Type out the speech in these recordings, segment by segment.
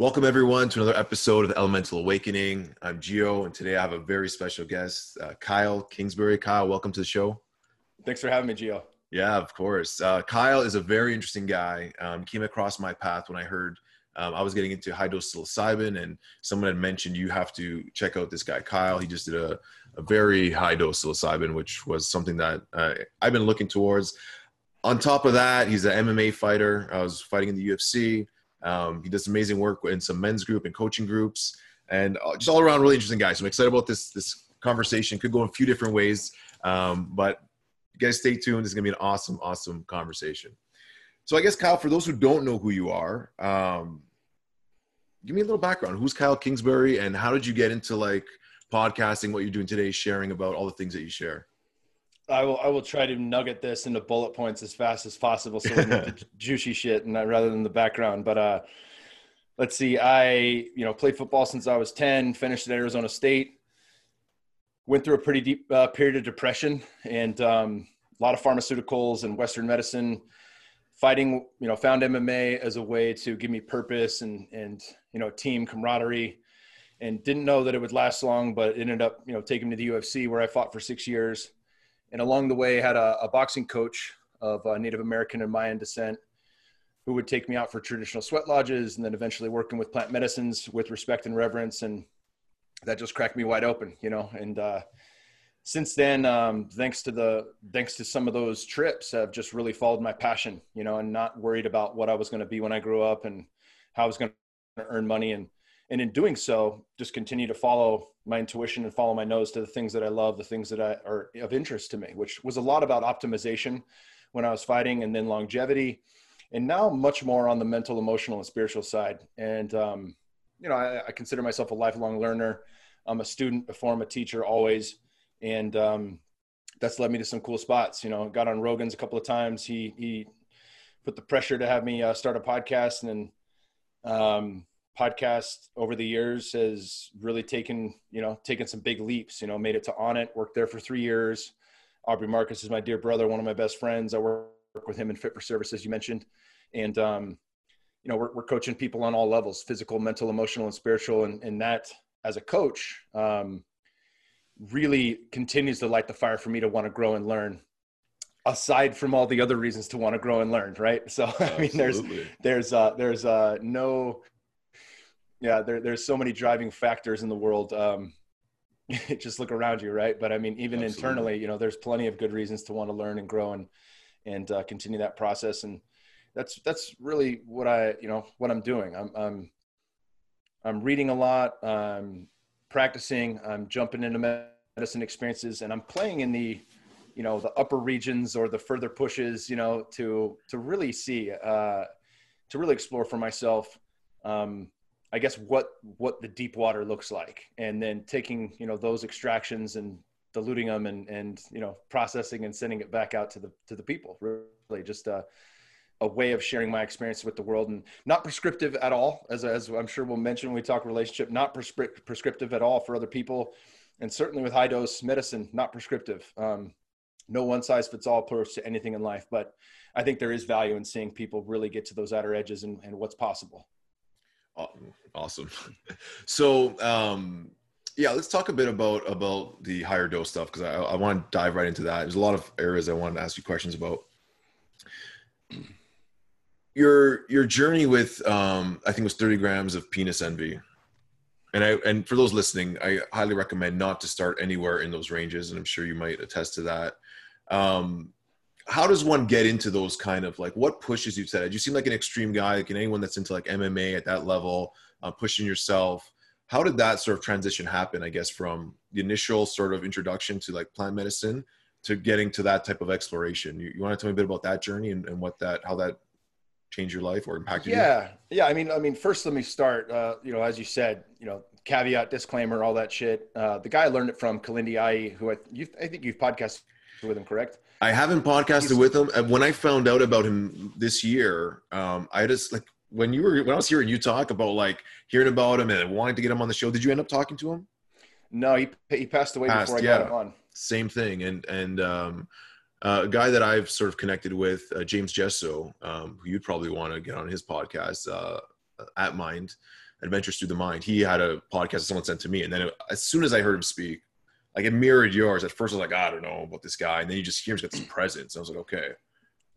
Welcome everyone to another episode of the Elemental Awakening. I'm Gio, and today I have a very special guest, uh, Kyle Kingsbury. Kyle, welcome to the show. Thanks for having me, Gio. Yeah, of course. Uh, Kyle is a very interesting guy. Um, came across my path when I heard um, I was getting into high dose psilocybin, and someone had mentioned you have to check out this guy Kyle. He just did a, a very high dose psilocybin, which was something that uh, I've been looking towards. On top of that, he's an MMA fighter. I was fighting in the UFC. Um, he does amazing work in some men's group and coaching groups, and uh, just all around really interesting guy. So I'm excited about this this conversation. Could go in a few different ways, um, but you guys stay tuned. This is gonna be an awesome, awesome conversation. So I guess Kyle, for those who don't know who you are, um, give me a little background. Who's Kyle Kingsbury, and how did you get into like podcasting? What you're doing today, sharing about all the things that you share. I will I will try to nugget this into bullet points as fast as possible so we get the juicy shit and rather than the background. But uh, let's see, I you know played football since I was ten, finished at Arizona State, went through a pretty deep uh, period of depression and um, a lot of pharmaceuticals and Western medicine. Fighting, you know, found MMA as a way to give me purpose and and you know team camaraderie, and didn't know that it would last long, but it ended up you know taking me to the UFC where I fought for six years and along the way had a, a boxing coach of uh, Native American and Mayan descent who would take me out for traditional sweat lodges and then eventually working with plant medicines with respect and reverence. And that just cracked me wide open you know? And uh, since then um, thanks to the thanks to some of those trips i've just really followed my passion you know and not worried about what i was going to be when i grew up and how i was going to earn money and and in doing so just continue to follow my intuition and follow my nose to the things that i love the things that I, are of interest to me which was a lot about optimization when i was fighting and then longevity and now much more on the mental emotional and spiritual side. And um, you know I, I, consider myself a lifelong learner. I'm a student before i'm a teacher always and um, that's led me to some cool spots. You know got on rogan's a couple of times. He he put the pressure to have me uh, start a podcast and um, podcast over the years has really taken you know taken some big leaps you know made it to Onnit worked there for three years. Aubrey marcus is my dear brother one of my best friends. I work with him in fit for service as you mentioned. And um, you know we're, we're coaching people on all levels physical mental emotional and spiritual. And, and that as a coach um, really continues to light the fire for me to want to grow and learn aside from all the other reasons to want to grow and learn right? So i mean there's there's uh there's uh no yeah there, there's so many driving factors in the world um, just look around you right? But i mean even Absolutely. internally you know there's plenty of good reasons to want to learn and grow and and uh, continue that process. And that's that's really what i you know what i'm doing. I'm i'm i'm reading a lot i'm practicing i'm jumping into medicine experiences and i'm playing in the you know the upper regions or the further pushes you know to to really see uh to really explore for myself. Um I guess what what the deep water looks like, and then taking you know those extractions and diluting them and and you know processing and sending it back out to the to the people. Really, just a, a way of sharing my experience with the world, and not prescriptive at all, as as I'm sure we'll mention when we talk relationship. Not prescri- prescriptive at all for other people, and certainly with high dose medicine, not prescriptive. Um, no one size fits all approach to anything in life, but I think there is value in seeing people really get to those outer edges and, and what's possible. Awesome. So, um, yeah, let's talk a bit about about the higher dose stuff because I, I want to dive right into that. There's a lot of areas I wanted to ask you questions about. Your your journey with um, I think it was 30 grams of penis envy, and I and for those listening, I highly recommend not to start anywhere in those ranges, and I'm sure you might attest to that. Um, how does one get into those kind of like what pushes you to that? You seem like an extreme guy, like anyone that's into like MMA at that level, uh, pushing yourself. How did that sort of transition happen? I guess from the initial sort of introduction to like plant medicine to getting to that type of exploration. You, you want to tell me a bit about that journey and, and what that how that changed your life or impacted yeah. you? Yeah, yeah. I mean, I mean, first let me start. Uh, you know, as you said, you know, caveat, disclaimer, all that shit. Uh, the guy I learned it from, Kilindi Iyi, who I, I think you've podcasted with him, correct? I haven't podcasted with him. When I found out about him this year, um, I just like when you were when I was hearing you talk about like hearing about him and wanting to get him on the show. Did you end up talking to him? No, he he passed away passed, before I yeah. got him on. Same thing, and and um, uh, a guy that I've sort of connected with, uh, James Jesso, um, who you'd probably want to get on his podcast uh, at Mind. Adventures Through the Mind. He had a podcast that someone sent to me, and then as soon as I heard him speak, like it mirrored yours. At first, I was like, I don't know about this guy, and then you just hear he's got this presence. I was like, okay,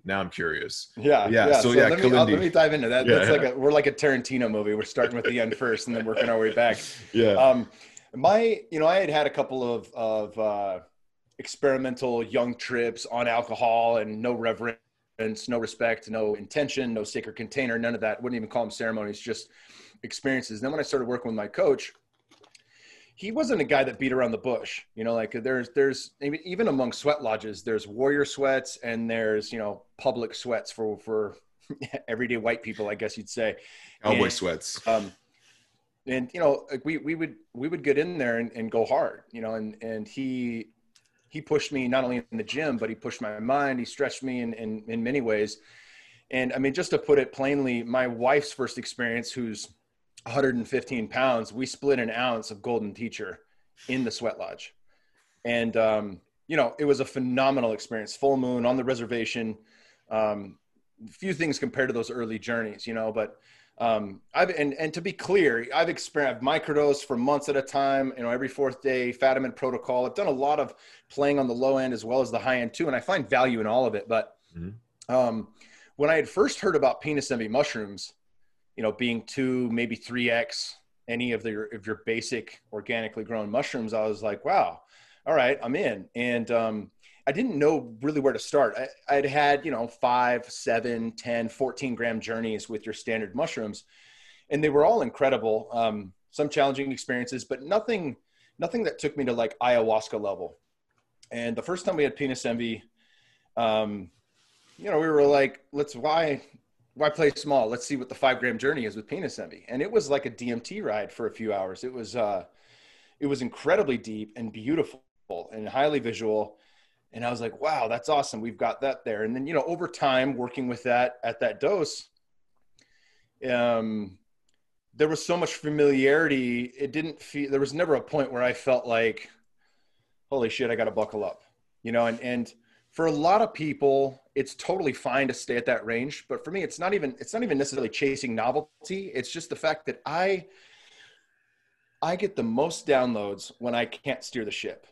now I'm curious. Yeah, Yeah, yeah. so So, yeah, let, me, let me dive into that. Yeah, That's yeah. like a, we're like a Tarantino movie. We're starting with the end first, and then working our way back. Yeah. Um, my, you know, I had had a couple of of uh, experimental young trips on alcohol and no reverence, no respect, no intention, no sacred container, none of that. Wouldn't even call them ceremonies, just experiences. And then when I started working with my coach, he wasn't a guy that beat around the bush. You know, like there's there's even among sweat lodges, there's warrior sweats and there's you know public sweats for for everyday white people, I guess you'd say. Cowboy and- sweats. um, and you know, like we we would we would get in there and, and go hard, you know, and and he he pushed me not only in the gym, but he pushed my mind. He stretched me in in, in many ways. And I mean, just to put it plainly, my wife's first experience, who's 115 pounds, we split an ounce of golden teacher in the sweat lodge, and um, you know, it was a phenomenal experience. Full moon on the reservation. Um, few things compared to those early journeys, you know, but um, I've and, and to be clear, I've experienced I've microdosed for months at a time. You know, every fourth day, Fadiman protocol. I've done a lot of playing on the low end as well as the high end too, and I find value in all of it. But Mhm. um, when I had first heard about penis envy mushrooms, you know, being two maybe three x any of the of your basic organically grown mushrooms, I was like, wow, all right, I'm in. And um, I didn't know really where to start. I, I'd had, you know, five, seven, 10, 14 gram journeys with your standard mushrooms, and they were all incredible. Um, some challenging experiences, but nothing, nothing that took me to like ayahuasca level. And the first time we had penis envy, um, you know, we were like, let's why, why play small? Let's see what the five gram journey is with penis envy. And it was like a DMT ride for a few hours. It was, uh, it was incredibly deep and beautiful and highly visual and I was like, wow, that's awesome. We've got that there. And then, you know, over time working with that at that dose, um, there was so much familiarity. It didn't feel, there was never a point where I felt like, holy shit, I got to buckle up, you know, and, and for a lot of people, it's totally fine to stay at that range. But for me, it's not even, it's not even necessarily chasing novelty. It's just the fact that I, I get the most downloads when I can't steer the ship.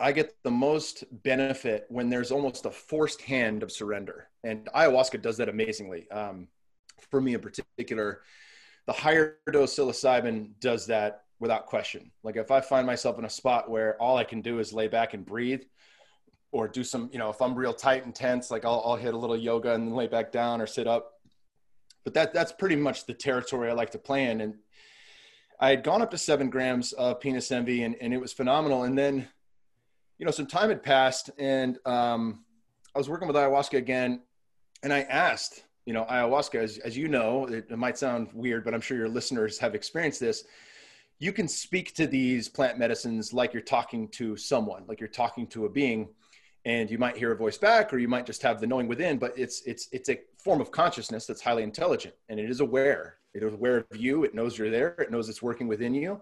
I get the most benefit when there's almost a forced hand of surrender. And ayahuasca does that amazingly. Um, for me in particular, the higher dose psilocybin does that without question. Like if I find myself in a spot where all I can do is lay back and breathe or do some, you know, if I'm real tight and tense, like I'll, I'll hit a little yoga and then lay back down or sit up. But that that's pretty much the territory I like to play in. And I had gone up to seven grams of penis envy and, and it was phenomenal. And then you know, some time had passed and um, I was working with ayahuasca again. And I asked, you know, ayahuasca, as, as you know, it, it might sound weird, but I'm sure your listeners have experienced this. You can speak to these plant medicines like you're talking to someone, like you're talking to a being, and you might hear a voice back, or you might just have the knowing within. But it's it's it's a form of consciousness that's highly intelligent, and it is aware. It is aware of you. It knows you're there. It knows it's working within you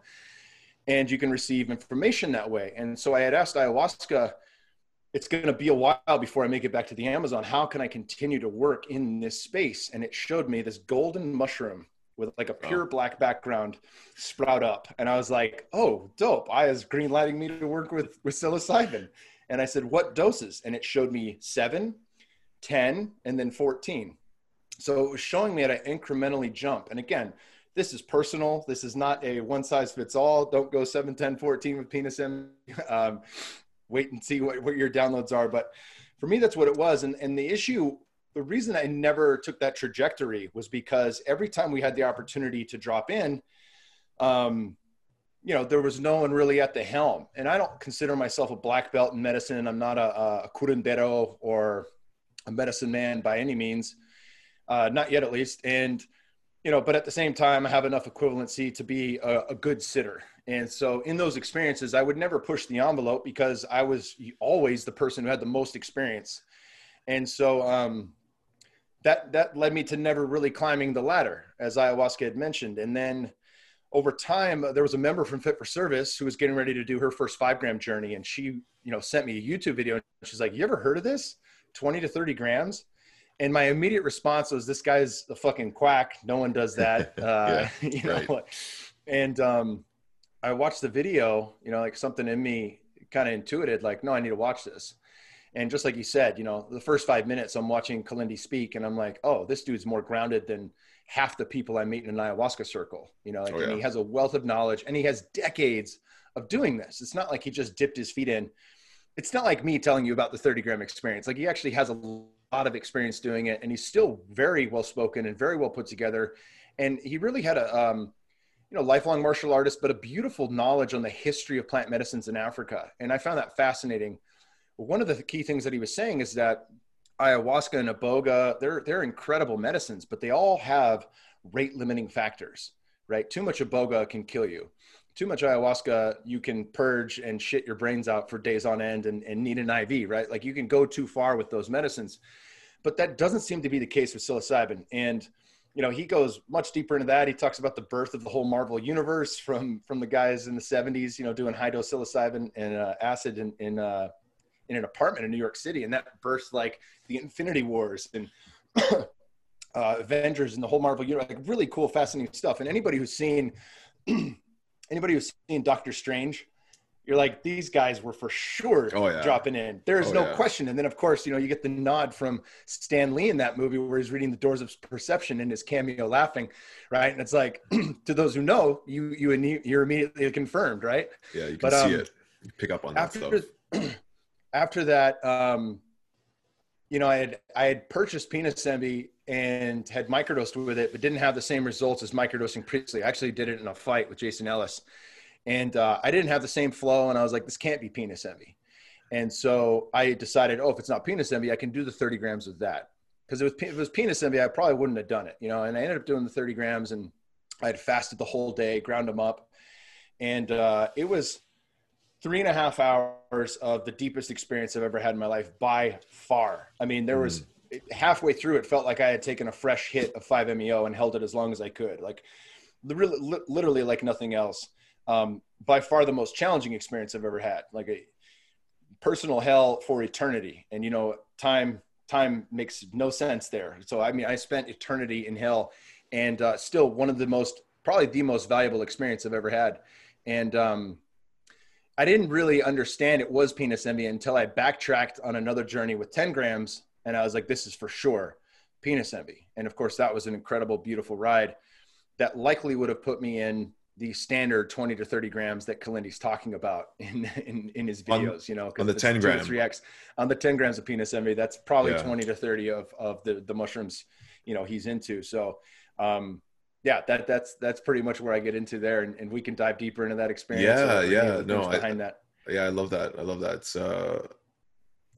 and you can receive information that way. And so I had asked ayahuasca, it's going to be a while before I make it back to the Amazon. How can I continue to work in this space? And it showed me this golden mushroom with like a pure black background sprout up. And I was like, oh, dope. I is green lighting me to work with, with psilocybin. And I said, what doses? And it showed me seven, 10, and then 14. So it was showing me that I incrementally jump. And again, this is personal. This is not a one size fits all. Don't go 7, 10, 14 with penis. Um, wait and see what, what your downloads are. But for me, that's what it was. And, and the issue, the reason I never took that trajectory was because every time we had the opportunity to drop in, um, you know, there was no one really at the helm. And I don't consider myself a black belt in medicine. I'm not a, a curandero or a medicine man by any means, uh, not yet at least. And, you know, but at the same time, I have enough equivalency to be a, a, good sitter. And so in those experiences, I would never push the envelope because I was always the person who had the most experience. And so um, that, that led me to never really climbing the ladder, as ayahuasca had mentioned. And then over time, there was a member from Fit for Service who was getting ready to do her first five gram journey. And she, you know, sent me a YouTube video. She's like, you ever heard of this? 20 to 30 grams. and my immediate response was, "This guy's a fucking quack. No one does that." Uh, yeah, you know, right. and um, I watched the video. You know, like something in me kind of intuited, like, "No, I need to watch this." And just like you said, you know, the first five minutes, I'm watching Kilindi speak, and I'm like, "Oh, this dude's more grounded than." Half the people I meet in an ayahuasca circle, you know, like, oh, yeah. and he has a wealth of knowledge and he has decades of doing this. It's not like he just dipped his feet in. It's not like me telling you about the 30 gram experience. Like he actually has a lot of experience doing it and he's still very well spoken and very well put together. And he really had a, um, you know, lifelong martial artist, but a beautiful knowledge on the history of plant medicines in Africa. And I found that fascinating. One of the key things that he was saying is that ayahuasca and iboga, they're they're incredible medicines, but they all have rate limiting factors, right? Too much iboga can kill you. Too much ayahuasca, you can purge and shit your brains out for days on end and, and need an IV, right? Like you can go too far with those medicines. But that doesn't seem to be the case with psilocybin. And you know, he goes much deeper into that. He talks about the birth of the whole Marvel universe from from the guys in the 70s, you know, doing high dose psilocybin and uh, acid in, in uh, in an apartment in New York City, and that burst like the Infinity Wars and uh, Avengers and the whole Marvel universe. Like really cool, fascinating stuff. And anybody who's seen anybody who's seen Doctor Strange, you're like these guys were for sure oh, yeah. dropping in. There's oh, no yeah. question. And then of course, you know, you get the nod from Stan Lee in that movie where he's reading the Doors of Perception in his cameo, laughing, right? And it's like to those who know, you you you're immediately confirmed, right? Yeah, you can but, see um, it. You pick up on that after, stuff. After that, um, you know, I had I had purchased penis envy and had microdosed with it, but didn't have the same results as microdosing previously. I actually did it in a fight with Jason Ellis, and uh, I didn't have the same flow. And I was like, this can't be penis envy. And so I decided, oh, if it's not penis envy, I can do the 30 grams of that. Because if it was penis envy, I probably wouldn't have done it, you know. And I ended up doing the 30 grams, and I had fasted the whole day, ground them up, and uh, it was three and a half hours of the deepest experience I've ever had in my life by far. I mean, there was halfway through, it felt like I had taken a fresh hit of 5-MeO and held it as long as I could. Like, literally, literally like nothing else. Um, by far the most challenging experience I've ever had. Like a personal hell for eternity. And you know, time time makes no sense there. So I mean, I spent eternity in hell, and uh, still one of the most probably the most valuable experience I've ever had. And um, I didn't really understand it was penis envy until I backtracked on another journey with 10 grams. And I was like, this is for sure penis envy. And of course, that was an incredible, beautiful ride that likely would have put me in the standard 20 to 30 grams that Kilindi's talking about in, in, in his videos, on, you know, on the 10 grams, 3x on the 10 grams of penis envy, that's probably yeah. 20 to 30 of, of the, the mushrooms, you know, he's into. So, um, yeah, that that's that's pretty much where I get into there, and, and we can dive deeper into that experience. Yeah, yeah, no, behind I, that. Yeah, I love that. I love that. It's uh,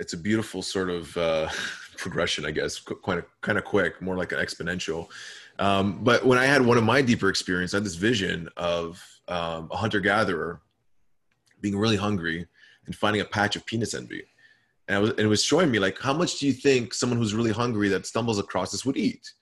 it's a beautiful sort of uh, progression, I guess. Quite a, kind of quick, more like an exponential. Um, but when I had one of my deeper experience, I had this vision of um, a hunter gatherer being really hungry and finding a patch of penis envy. And, was, and it was showing me like, how much do you think someone who's really hungry that stumbles across this would eat?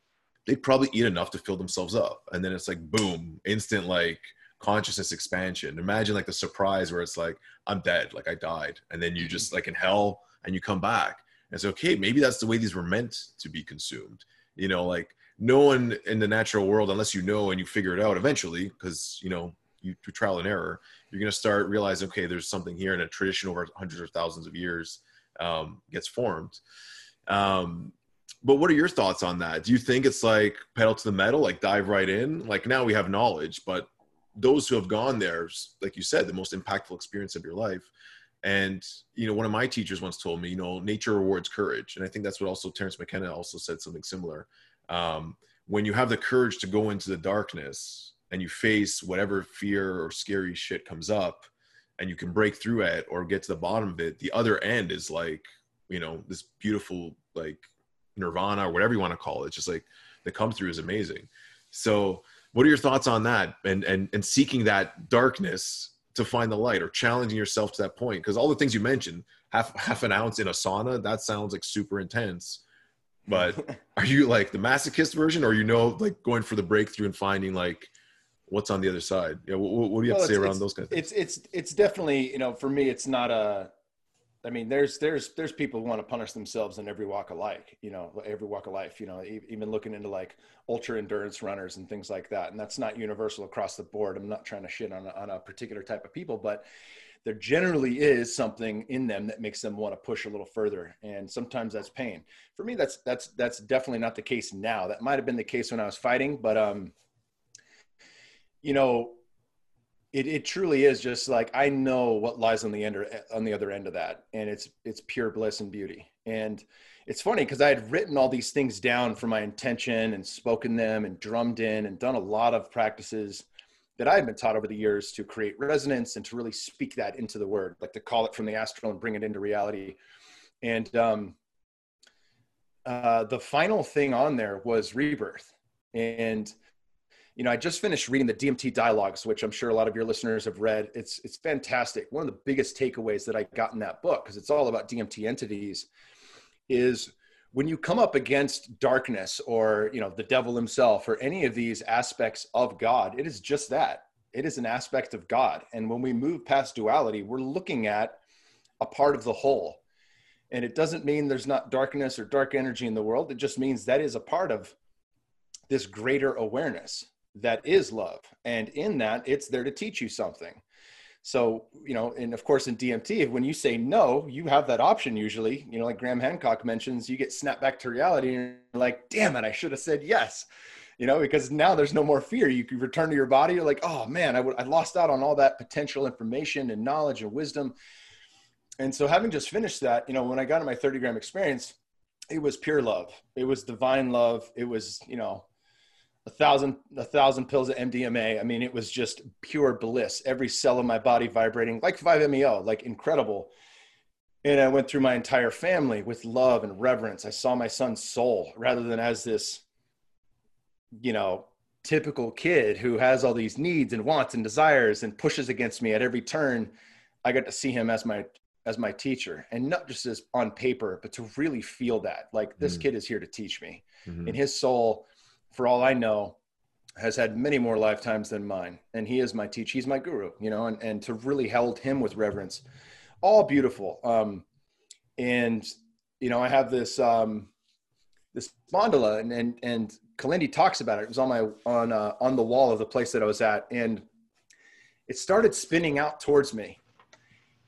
They'd probably eat enough to fill themselves up. And then it's like, boom, instant like consciousness expansion. Imagine like the surprise where it's like, I'm dead, like I died. And then you just like in hell and you come back. And it's okay, maybe that's the way these were meant to be consumed. You know, like no one in the natural world, unless you know and you figure it out eventually, because, you know, you through trial and error, you're going to start realizing, okay, there's something here in a tradition over hundreds of thousands of years um, gets formed. Um, but what are your thoughts on that? Do you think it's like pedal to the metal, like dive right in? Like now we have knowledge, but those who have gone there, like you said, the most impactful experience of your life. And you know, one of my teachers once told me, you know, nature rewards courage, and I think that's what also Terence McKenna also said something similar. Um, when you have the courage to go into the darkness and you face whatever fear or scary shit comes up, and you can break through it or get to the bottom of it, the other end is like, you know, this beautiful like nirvana or whatever you want to call it. It's just like the come through is amazing. So what are your thoughts on that and and and seeking that darkness to find the light or challenging yourself to that point? Because all the things you mentioned, half half an ounce in a sauna, that sounds like super intense. But are you like the masochist version or you know like going for the breakthrough and finding like what's on the other side? Yeah, what, what do you have well, to say around those kinds of things? It's it's it's definitely, you know, for me it's not a I mean, there's there's there's people who want to punish themselves in every walk of life, you know, every walk of life, you know, even looking into like ultra endurance runners and things like that. And that's not universal across the board. I'm not trying to shit on a, on a particular type of people, but there generally is something in them that makes them want to push a little further. And sometimes that's pain. For me, that's that's that's definitely not the case now. That might have been the case when I was fighting, but um, you know, it, it truly is just like I know what lies on the end or, on the other end of that, and it's it's pure bliss and beauty. And it's funny because I had written all these things down for my intention and spoken them and drummed in and done a lot of practices that I had been taught over the years to create resonance and to really speak that into the word, like to call it from the astral and bring it into reality. And um, uh, the final thing on there was rebirth, and you know, I just finished reading the DMT dialogues, which I'm sure a lot of your listeners have read. It's it's fantastic. One of the biggest takeaways that I got in that book, because it's all about DMT entities, is when you come up against darkness or you know the devil himself or any of these aspects of God, it is just that. It is an aspect of God. And when we move past duality, we're looking at a part of the whole. And it doesn't mean there's not darkness or dark energy in the world. It just means that is a part of this greater awareness that is love. And in that, it's there to teach you something. So, you know, and of course in DMT, when you say no, you have that option usually, you know, like Graham Hancock mentions, you get snapped back to reality and you're like, damn it, I should have said yes, you know, because now there's no more fear. You can return to your body. You're like, oh man, I, w- I lost out on all that potential information and knowledge and wisdom. And so having just finished that, you know, when I got in my 30 gram experience, it was pure love. It was divine love. It was, you know, a thousand a thousand pills of MDMA. I mean, it was just pure bliss. Every cell of my body vibrating like 5-MeO, like incredible. And I went through my entire family with love and reverence. I saw my son's soul rather than as this, you know, typical kid who has all these needs and wants and desires and pushes against me at every turn. I got to see him as my as my teacher and not just as on paper, but to really feel that like this mm. kid is here to teach me. Mm-hmm. And his soul for all I know, has had many more lifetimes than mine. And he is my teacher. He's my guru, you know, and, and to really held him with reverence, all beautiful. Um, and, you know, I have this, um, this mandala and, and, and Kilindi talks about it. It was on my, on, uh, on the wall of the place that I was at. And it started spinning out towards me.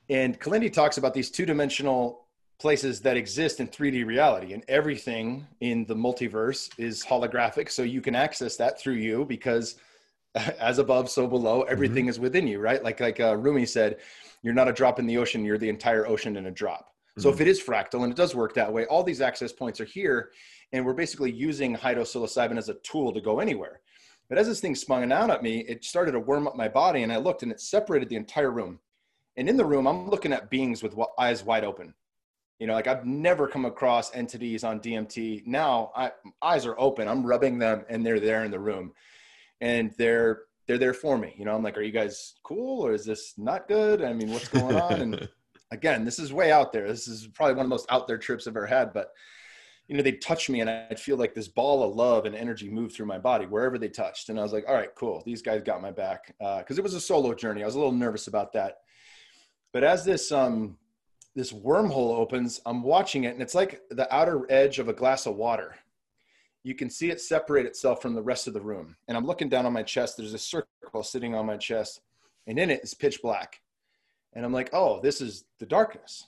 And Kilindi talks about these two dimensional places that exist in 3D reality and everything in the multiverse is holographic so you can access that through you because as above so below everything mm-hmm. is within you right like like uh, Rumi said you're not a drop in the ocean you're the entire ocean in a drop mm-hmm. so if mm-hmm. it is fractal and it does work that way all these access points are here and we're basically using high as a tool to go anywhere but as this thing spun out at me it started to worm up my body and I looked and it separated the entire room and in the room I'm looking at beings with eyes wide open you know, like I've never come across entities on DMT. Now I, eyes are open. I'm rubbing them and they're there in the room and they're, they're there for me. You know, I'm like, are you guys cool or is this not good? I mean, what's going on? And again, this is way out there. This is probably one of the most out there trips I've ever had, but you know, they'd touch me and I'd feel like this ball of love and energy move through my body wherever they touched. And I was like, all right, cool. These guys got my back. Uh, cause it was a solo journey. I was a little nervous about that. But as this, um, this wormhole opens. I'm watching it, and it's like the outer edge of a glass of water. You can see it separate itself from the rest of the room. And I'm looking down on my chest. There's a circle sitting on my chest, and in it is pitch black. And I'm like, oh, this is the darkness.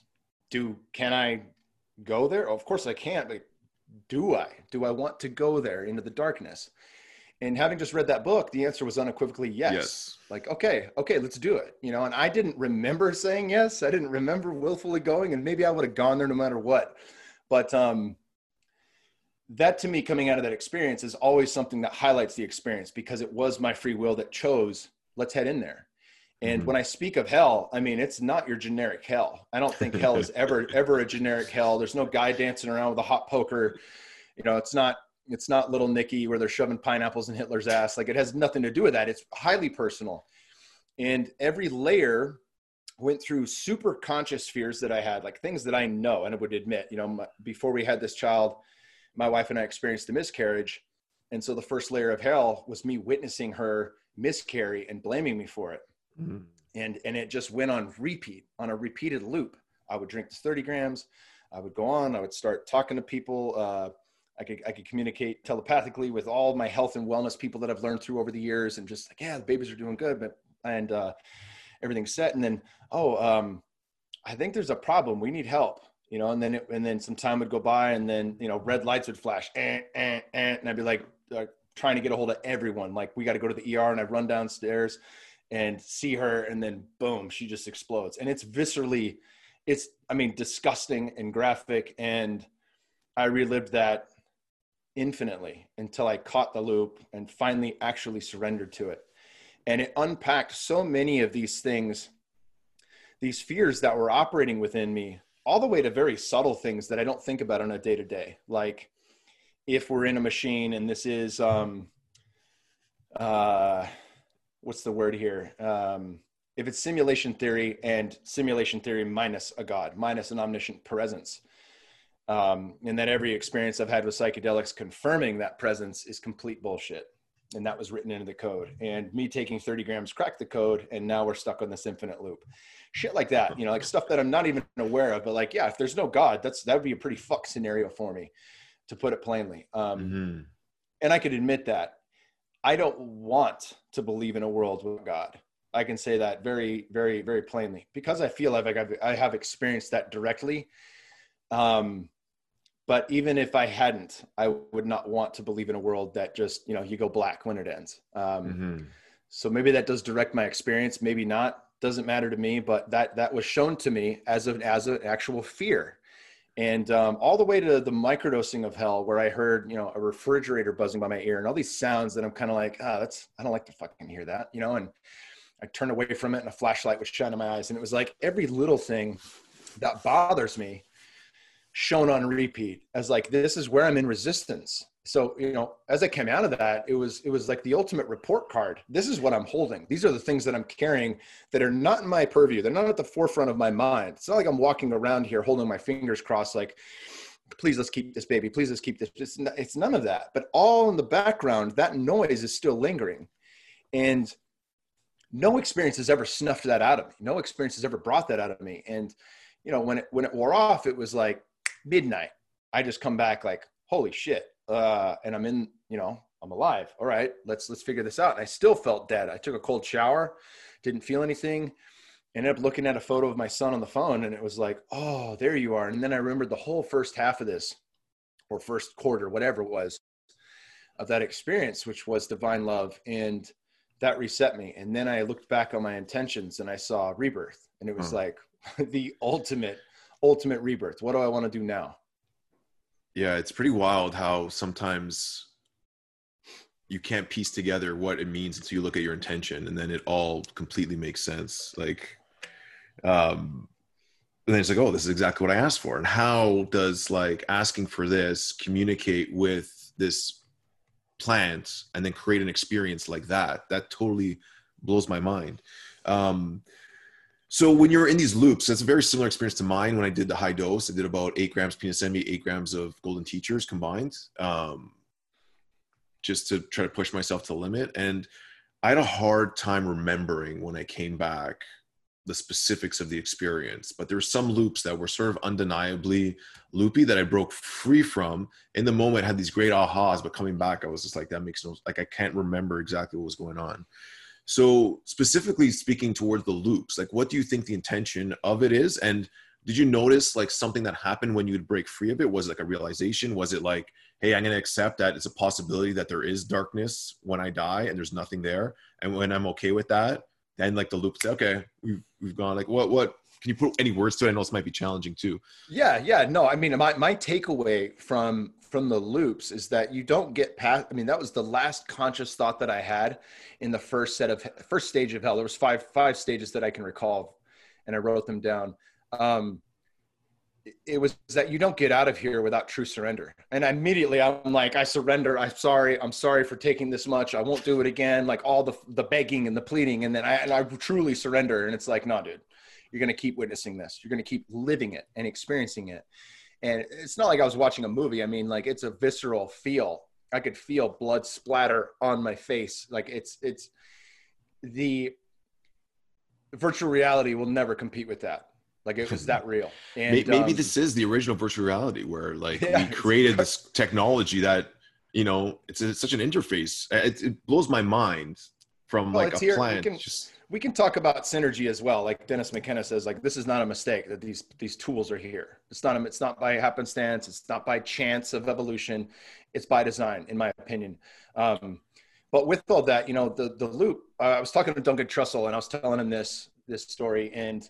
Do can I go there? Oh, of course I can't, but do I? Do I want to go there into the darkness? And having just read that book, the answer was unequivocally yes. yes. Like, okay, okay, let's do it. You know, and I didn't remember saying yes. I didn't remember willfully going, and maybe I would have gone there no matter what. But um, that to me, coming out of that experience, is always something that highlights the experience because it was my free will that chose, let's head in there. And mm-hmm. when I speak of hell, I mean it's not your generic hell. I don't think hell is ever ever a generic hell. There's no guy dancing around with a hot poker. You know, it's not it's not Little Nicky where they're shoving pineapples in Hitler's ass. Like it has nothing to do with that. It's highly personal. And every layer went through super conscious fears that I had, like things that I know and I would admit, you know, my, before we had this child, my wife and I experienced a miscarriage. And so the first layer of hell was me witnessing her miscarry and blaming me for it. Mm-hmm. And, and it just went on repeat on a repeated loop I would drink this 30 grams. I would go on. I would start talking to people. Uh, I could I could communicate telepathically with all my health and wellness people that I've learned through over the years, and just like, yeah, the babies are doing good, but and uh, everything's set. And then, oh, um, I think there's a problem. We need help, you know. And then it, and then some time would go by, and then you know, red lights would flash, eh, eh, eh, and I'd be like uh, trying to get a hold of everyone. Like, we got to go to the ER, and I'd run downstairs and see her, and then boom, she just explodes, and it's viscerally, it's I mean, disgusting and graphic, and I relived that infinitely until I caught the loop and finally actually surrendered to it. And it unpacked so many of these things, these fears that were operating within me, all the way to very subtle things that I don't think about on a day to day. Like if we're in a machine and this is, um, uh, what's the word here? Um, if it's simulation theory and simulation theory minus a God, minus an omniscient presence, um, and that every experience I've had with psychedelics confirming that presence is complete bullshit. And that was written into the code. And me taking 30 grams cracked the code, and now we're stuck on this infinite loop. Shit like that, you know, like stuff that I'm not even aware of. But like, yeah, if there's no God, that's that would be a pretty fuck scenario for me, to put it plainly. Um, mm-hmm. And I could admit that I don't want to believe in a world with God. I can say that very, very, very plainly because I feel like I've, I have experienced that directly. Um, but even if I hadn't, I would not want to believe in a world that just you know you go black when it ends. Um, mm-hmm. So maybe that does direct my experience, maybe not. Doesn't matter to me, but that that was shown to me as an as an actual fear, and um, all the way to the microdosing of hell, where I heard you know a refrigerator buzzing by my ear and all these sounds that I'm kind of like, ah, oh, that's I don't like to fucking hear that, you know, and I turned away from it and a flashlight was shining in my eyes, and it was like every little thing that bothers me shown on repeat as like this is where i'm in resistance. So you know as i came out of that it was it was like the ultimate report card. This is what i'm holding. These are the things that i'm carrying that are not in my purview. They're not at the forefront of my mind. It's not like i'm walking around here holding my fingers crossed like please let's keep this baby. Please let's keep this. It's, it's none of that. But all in the background that noise is still lingering. And no experience has ever snuffed that out of me. No experience has ever brought that out of me. And you know when it when it wore off it was like midnight, I just come back like, holy shit. Uh, and I'm in, you know, I'm alive. All right, let's let's figure this out. And I still felt dead. I took a cold shower, didn't feel anything. Ended up looking at a photo of my son on the phone, and it was like, oh, there you are. And then I remembered the whole first half of this, or first quarter, whatever it was, of that experience, which was divine love, and that reset me. And then I looked back on my intentions, and I saw rebirth, and it was hmm. like the ultimate ultimate rebirth. What do I want to do now? Yeah, it's pretty wild how sometimes you can't piece together what it means until you look at your intention and then it all completely makes sense. Like um and then it's like, oh, this is exactly what I asked for. And how does like asking for this communicate with this plant and then create an experience like that? That totally blows my mind. Um, so when you're in these loops, that's a very similar experience to mine when I did the high dose. I did about eight grams PSME, eight grams of golden teachers combined, um, just to try to push myself to the limit. And I had a hard time remembering when I came back the specifics of the experience, but there were some loops that were sort of undeniably loopy that I broke free from. In the moment, I had these great ahas, but coming back, I was just like, that makes no like I can't remember exactly what was going on. So, specifically speaking towards the loops, like what do you think the intention of it is? And did you notice like something that happened when you would break free of it? Was it like a realization? Was it like, hey, I'm to accept that it's a possibility that there is darkness when I die and there's nothing there? And when I'm okay with that, then like the loop say, okay, we've, we've gone like, what, what, can you put any words to it? I know this might be challenging too. Yeah, yeah. No, I mean, my, my takeaway from from the loops is that you don't get past i mean that was the last conscious thought that i had in the first set of first stage of hell. There was five five stages that i can recall and i wrote them down. Um, it was that you don't get out of here without true surrender. And immediately i'm like i surrender. I'm sorry. I'm sorry for taking this much. I won't do it again. Like all the the begging and the pleading. And then i and i truly surrender. And it's like no dude you're going to keep witnessing this you're going to keep living it and experiencing it and it's not like I was watching a movie. I mean, like it's a visceral feel. I could feel blood splatter on my face. Like it's it's the virtual reality will never compete with that. Like it was that real. And maybe um, this is the original virtual reality where like yeah, we created this technology that you know it's, a, it's such an interface. It, it, blows my mind from well, like a here. plant. We can, just we can talk about synergy as well. Like Dennis McKenna says, like this is not a mistake that these these tools are here. It's not a, it's not by happenstance. It's not by chance of evolution. It's by design, in my opinion. Um, but with all that, you know, the the loop. Uh, I was talking to Duncan Trussell, and I was telling him this this story, and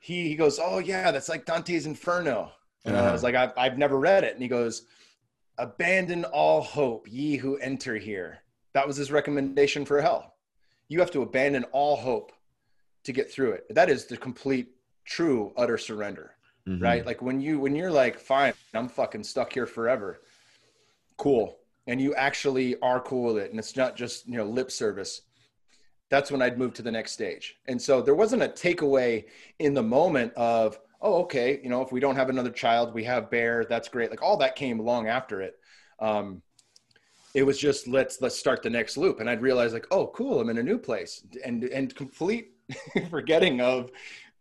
he he goes, "Oh yeah, that's like Dante's Inferno." And uh-huh. I was like, I've, "I've never read it." And he goes, "Abandon all hope, ye who enter here." That was his recommendation for hell. You have to abandon all hope to get through it. That is the complete, true, utter surrender, mm-hmm. right? Like when you when you're like, "Fine, I'm fucking stuck here forever." Cool, and you actually are cool with it, and it's not just you know lip service that's when I'd move to the next stage. And so there wasn't a takeaway in the moment of, oh, okay, you know, if we don't have another child, we have Bear, that's great. Like all that came long after it. Um, it was just let's let's start the next loop, and I'd realize like, oh, cool, I'm in a new place, and and complete forgetting of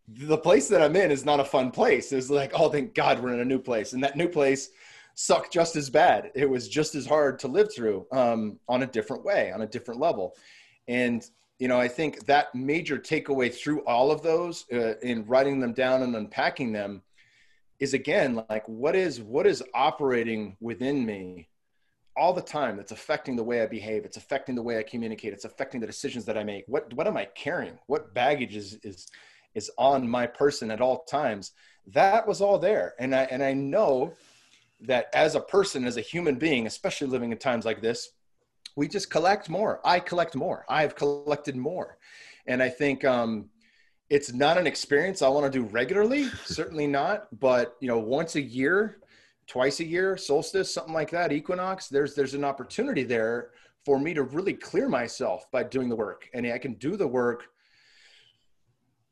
the place that I'm in is not a fun place. It's like, oh, thank God we're in a new place, and that new place sucked just as bad. It was just as hard to live through um, on a different way, on a different level, and you know, I think that major takeaway through all of those uh, in writing them down and unpacking them is again like what is what is operating within me all the time that's affecting the way I behave. It's affecting the way I communicate. It's affecting the decisions that I make. What what am I carrying? What baggage is is is on my person at all times? That was all there, and I and I know that as a person, as a human being, especially living in times like this, we just collect more. I collect more. I've collected more. And I think um, it's not an experience I want to do regularly, certainly not, but you know, once a year, twice a year, solstice, something like that, equinox, there's there's an opportunity there for me to really clear myself by doing the work. And I can do the work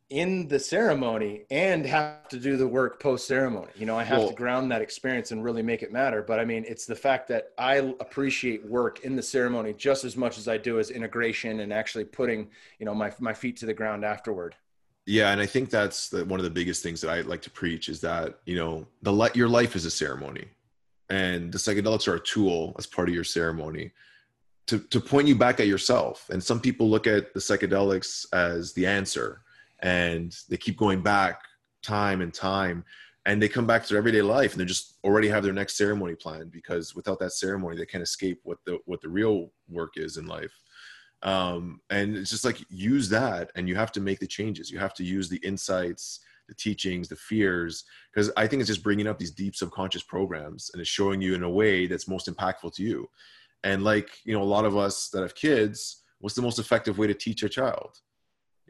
in the ceremony and have to do the work post ceremony. You know, I have well, to ground that experience and really make it matter. But I mean, it's the fact that I appreciate work in the ceremony just as much as I do as integration and actually putting, you know, my my feet to the ground afterward. Yeah, and I think that's the, one of the biggest things that I like to preach is that you know the let your life is a ceremony, and the psychedelics are a tool as part of your ceremony to to point you back at yourself. And some people look at the psychedelics as the answer, and they keep going back time and time and they come back to their everyday life and they just already have their next ceremony planned because without that ceremony they can't escape what the what the real work is in life um, and it's just like use that and you have to make the changes you have to use the insights the teachings the fears because i think it's just bringing up these deep subconscious programs and it's showing you in a way that's most impactful to you and like you know a lot of us that have kids what's the most effective way to teach a child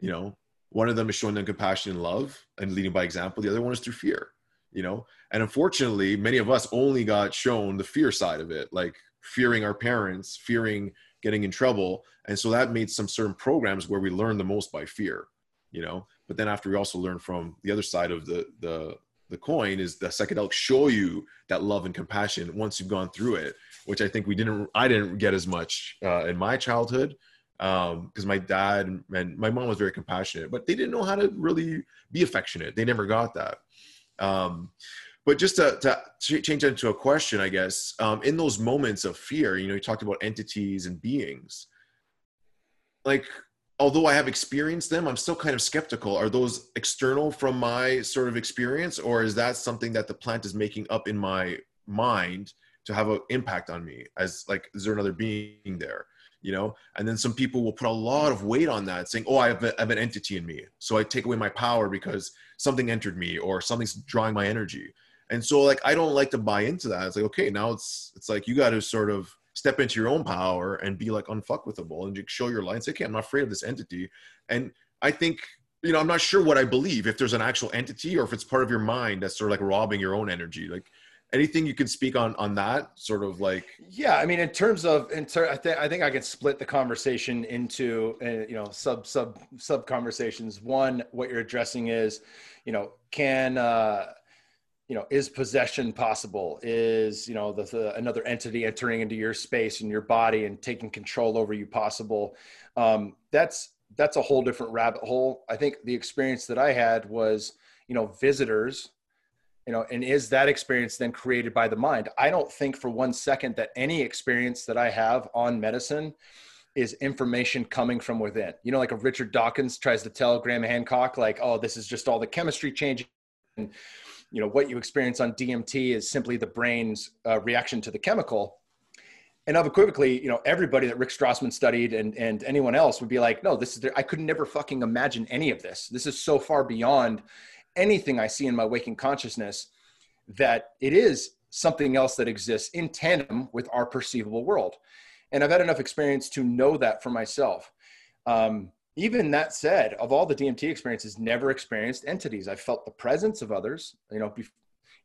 you know one of them is showing them compassion and love and leading by example. The other one is through fear, you know? And unfortunately, many of us only got shown the fear side of it, like fearing our parents, fearing getting in trouble. And so that made some certain programs where we learn the most by fear, you know? But then after we also learn from the other side of the, the, the coin is the psychedelics show you that love and compassion once you've gone through it, which I think we didn't, I didn't get as much uh, in my childhood um because my dad and my mom was very compassionate but they didn't know how to really be affectionate they never got that um but just to, to change that into a question i guess um in those moments of fear you know you talked about entities and beings. Like although i have experienced them i'm still kind of skeptical. Are those external from my sort of experience or is that something that the plant is making up in my mind to have an impact on me as like is there another being there you know? And then some people will put a lot of weight on that saying oh i have, a, I have an entity in me so i take away my power because something entered me or something's drawing my energy and so like i don't like to buy into that. It's like okay now it's it's like you got to sort of step into your own power and be like unfuckwithable and just show your and say okay i'm not afraid of this entity. And i think you know i'm not sure what i believe if there's an actual entity or if it's part of your mind that's sort of like robbing your own energy. Like anything you can speak on on that sort of like yeah i mean in terms of in ter- I, th- I think i can split the conversation into uh, you know sub sub sub conversations. One what you're addressing is you know can uh you know is possession possible is you know the, the, another entity entering into your space and your body and taking control over you possible um that's that's a whole different rabbit hole. I think the experience that I had was, you know, visitors, you know, and is that experience then created by the mind? I don't think for one second that any experience that I have on medicine is information coming from within. You know, like a Richard Dawkins tries to tell Graham Hancock, like, oh, this is just all the chemistry changing. And, you know, what you experience on DMT is simply the brain's uh, reaction to the chemical and unequivocally, you know, everybody that Rick Strassman studied and and anyone else would be like, no, this is I could never fucking imagine any of this. This is so far beyond anything I see in my waking consciousness that it is something else that exists in tandem with our perceivable world. And I've had enough experience to know that for myself. Um, even that said, of all the DMT experiences, never experienced entities. I felt the presence of others. You know, be-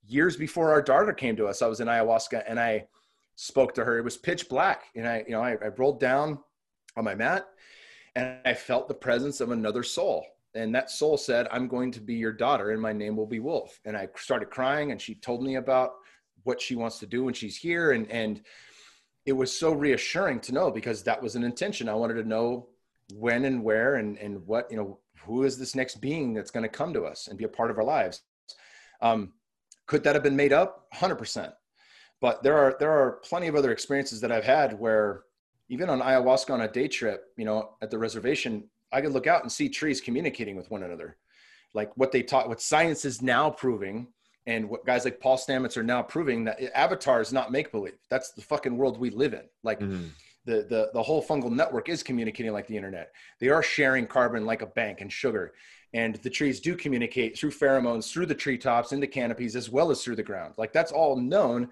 years before our daughter came to us, I was in ayahuasca and I spoke to her. It was pitch black. And I, you know, I, I rolled down on my mat and I felt the presence of another soul. And that soul said, I'm going to be your daughter and my name will be Wolf. And I started crying and she told me about what she wants to do when she's here. And, and it was so reassuring to know because that was an intention. I wanted to know when and where and, and what, you know, who is this next being that's going to come to us and be a part of our lives? Um, could that have been made up? 100% but there are there are plenty of other experiences that I've had where even on ayahuasca on a day trip, you know, at the reservation, I could look out and see trees communicating with one another. Like what they taught, what science is now proving, and what guys like Paul Stamets are now proving that Avatar is not make believe. That's the fucking world we live in. Like mm-hmm. The, the the whole fungal network is communicating like the internet. They are sharing carbon like a bank and sugar. And the trees do communicate through pheromones, through the treetops, in the canopies, as well as through the ground. Like that's all known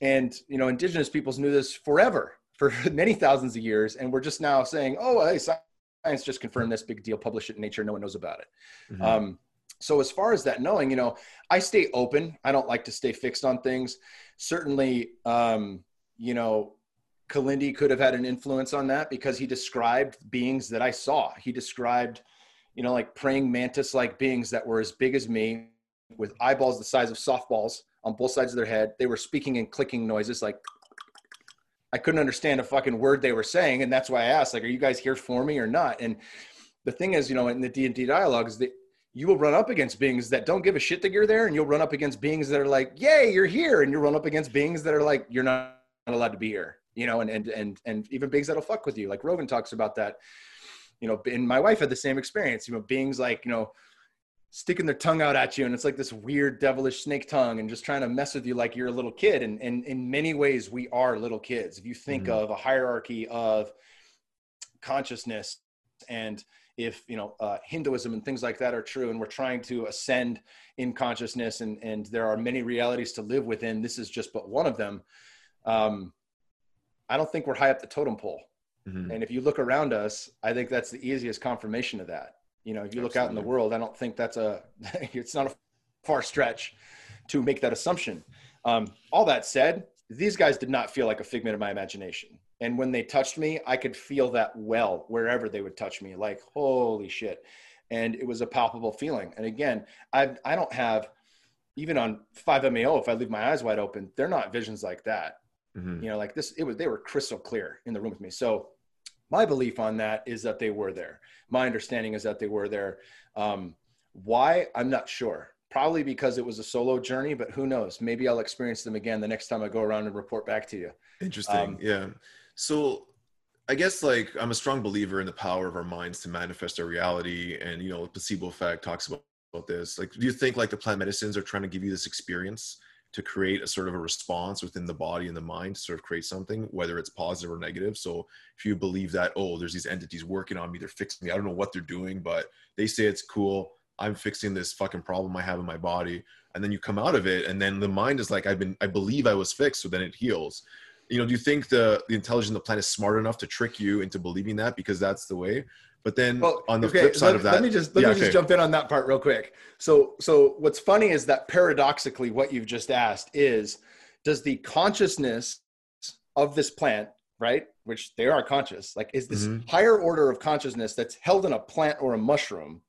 and you know indigenous peoples knew this forever for many thousands of years and we're just now saying oh hey science just confirmed this big deal publish it in nature no one knows about it mm-hmm. um, so as far as that knowing you know i stay open i don't like to stay fixed on things certainly um, you know Kilindi could have had an influence on that because he described beings that i saw he described you know like praying mantis like beings that were as big as me with eyeballs the size of softballs on both sides of their head. They were speaking in clicking noises like I couldn't understand a fucking word they were saying. And that's why I asked, like, are you guys here for me or not? And the thing is, you know, in the D&D dialogue is that you will run up against beings that don't give a shit that you're there. And you'll run up against beings that are like, yay, you're here. And you'll run up against beings that are like, you're not allowed to be here, you know, and, and, and, and even beings that'll fuck with you. Like Rogan talks about that, you know, and my wife had the same experience, you know, beings like, you know, sticking their tongue out at you and it's like this weird devilish snake tongue and just trying to mess with you like you're a little kid and, and in many ways we are little kids if you think mm-hmm. of a hierarchy of consciousness and if you know uh, hinduism and things like that are true and we're trying to ascend in consciousness and and there are many realities to live within this is just but one of them um, i don't think we're high up the totem pole mm-hmm. and if you look around us i think that's the easiest confirmation of that you know, if you Absolutely. look out in the world, I don't think that's a, it's not a far stretch to make that assumption. Um, all that said, these guys did not feel like a figment of my imagination. And when they touched me, I could feel that well wherever they would touch me, like, holy shit. And it was a palpable feeling. And again, I, I don't have, even on 5-MeO, if I leave my eyes wide open, they're not visions like that. Mm-hmm. You know, like this, it was, they were crystal clear in the room with me. So my belief on that is that they were there. My understanding is that they were there. Um, why? I'm not sure. Probably because it was a solo journey, but who knows? Maybe I'll experience them again the next time I go around and report back to you. Interesting. Um, yeah. So I guess like I'm a strong believer in the power of our minds to manifest our reality, and you know, the placebo effect talks about, about this. Like, do you think like the plant medicines are trying to give you this experience to create a sort of a response within the body and the mind to sort of create something, whether it's positive or negative. So if you believe that, oh, there's these entities working on me, they're fixing me. I don't know what they're doing, but they say it's cool. I'm fixing this fucking problem I have in my body. And then you come out of it, and then the mind is like, I've been, I believe I was fixed, so then it heals. You know, do you think the the intelligence of the planet is smart enough to trick you into believing that because that's the way? But then well, on the okay, flip side let, of that, let me just let yeah, me just jump in on that part real quick. So so what's funny is that paradoxically, what you've just asked is, does the consciousness of this plant, right, which they are conscious, like is this mm-hmm. higher order of consciousness that's held in a plant or a mushroom,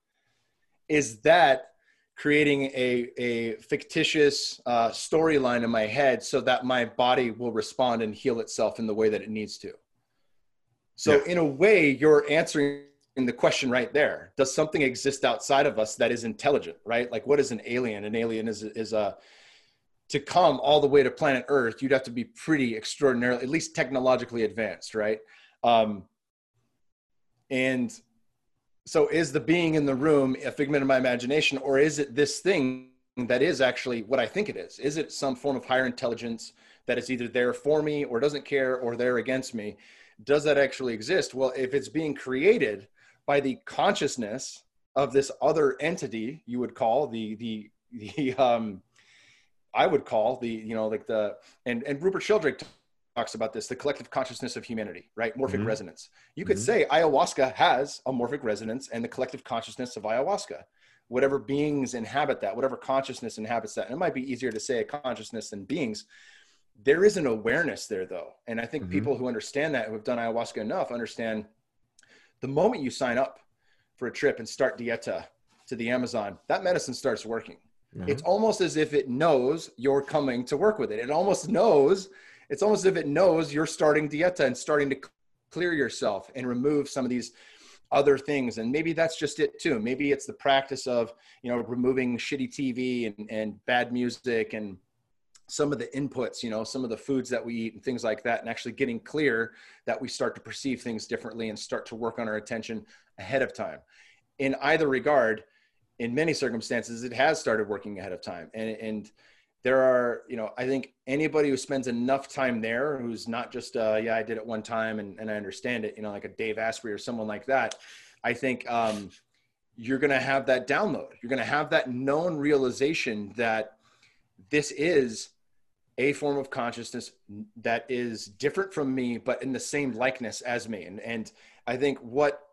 is that creating a, a fictitious uh, storyline in my head so that my body will respond and heal itself in the way that it needs to. So yeah. in a way, you're answering the question right there. Does something exist outside of us that is intelligent, right? Like what is an alien? An alien is, is a, to come all the way to planet earth, you'd have to be pretty extraordinarily, at least technologically advanced, right? Um, and so is the being in the room a figment of my imagination or is it this thing that is actually what I think it is? Is it some form of higher intelligence that is either there for me or doesn't care or there against me? Does that actually exist? Well, if it's being created by the consciousness of this other entity, you would call the the the um, I would call the you know like the and and Rupert Sheldrake talks about this the collective consciousness of humanity right morphic mm-hmm. resonance you could mm-hmm. say ayahuasca has a morphic resonance and the collective consciousness of ayahuasca whatever beings inhabit that whatever consciousness inhabits that and it might be easier to say a consciousness than beings there is an awareness there though and i think mm-hmm. people who understand that who have done ayahuasca enough understand the moment you sign up for a trip and start dieta to the amazon that medicine starts working. Mm-hmm. it's almost as if it knows you're coming to work with it. It almost knows it's almost as if it knows you're starting dieta and starting to clear yourself and remove some of these other things. And maybe that's just it too. Maybe it's the practice of you know removing shitty tv and, and bad music and some of the inputs you know some of the foods that we eat and things like that and actually getting clear that we start to perceive things differently and start to work on our attention ahead of time. In either regard in many circumstances it has started working ahead of time. And and there are you know i think anybody who spends enough time there who's not just uh, yeah i did it one time and, and i understand it you know like a dave asprey or someone like that i think um, you're going to have that download. You're going to have that known realization that this is a form of consciousness that is different from me but in the same likeness as me. And, and i think what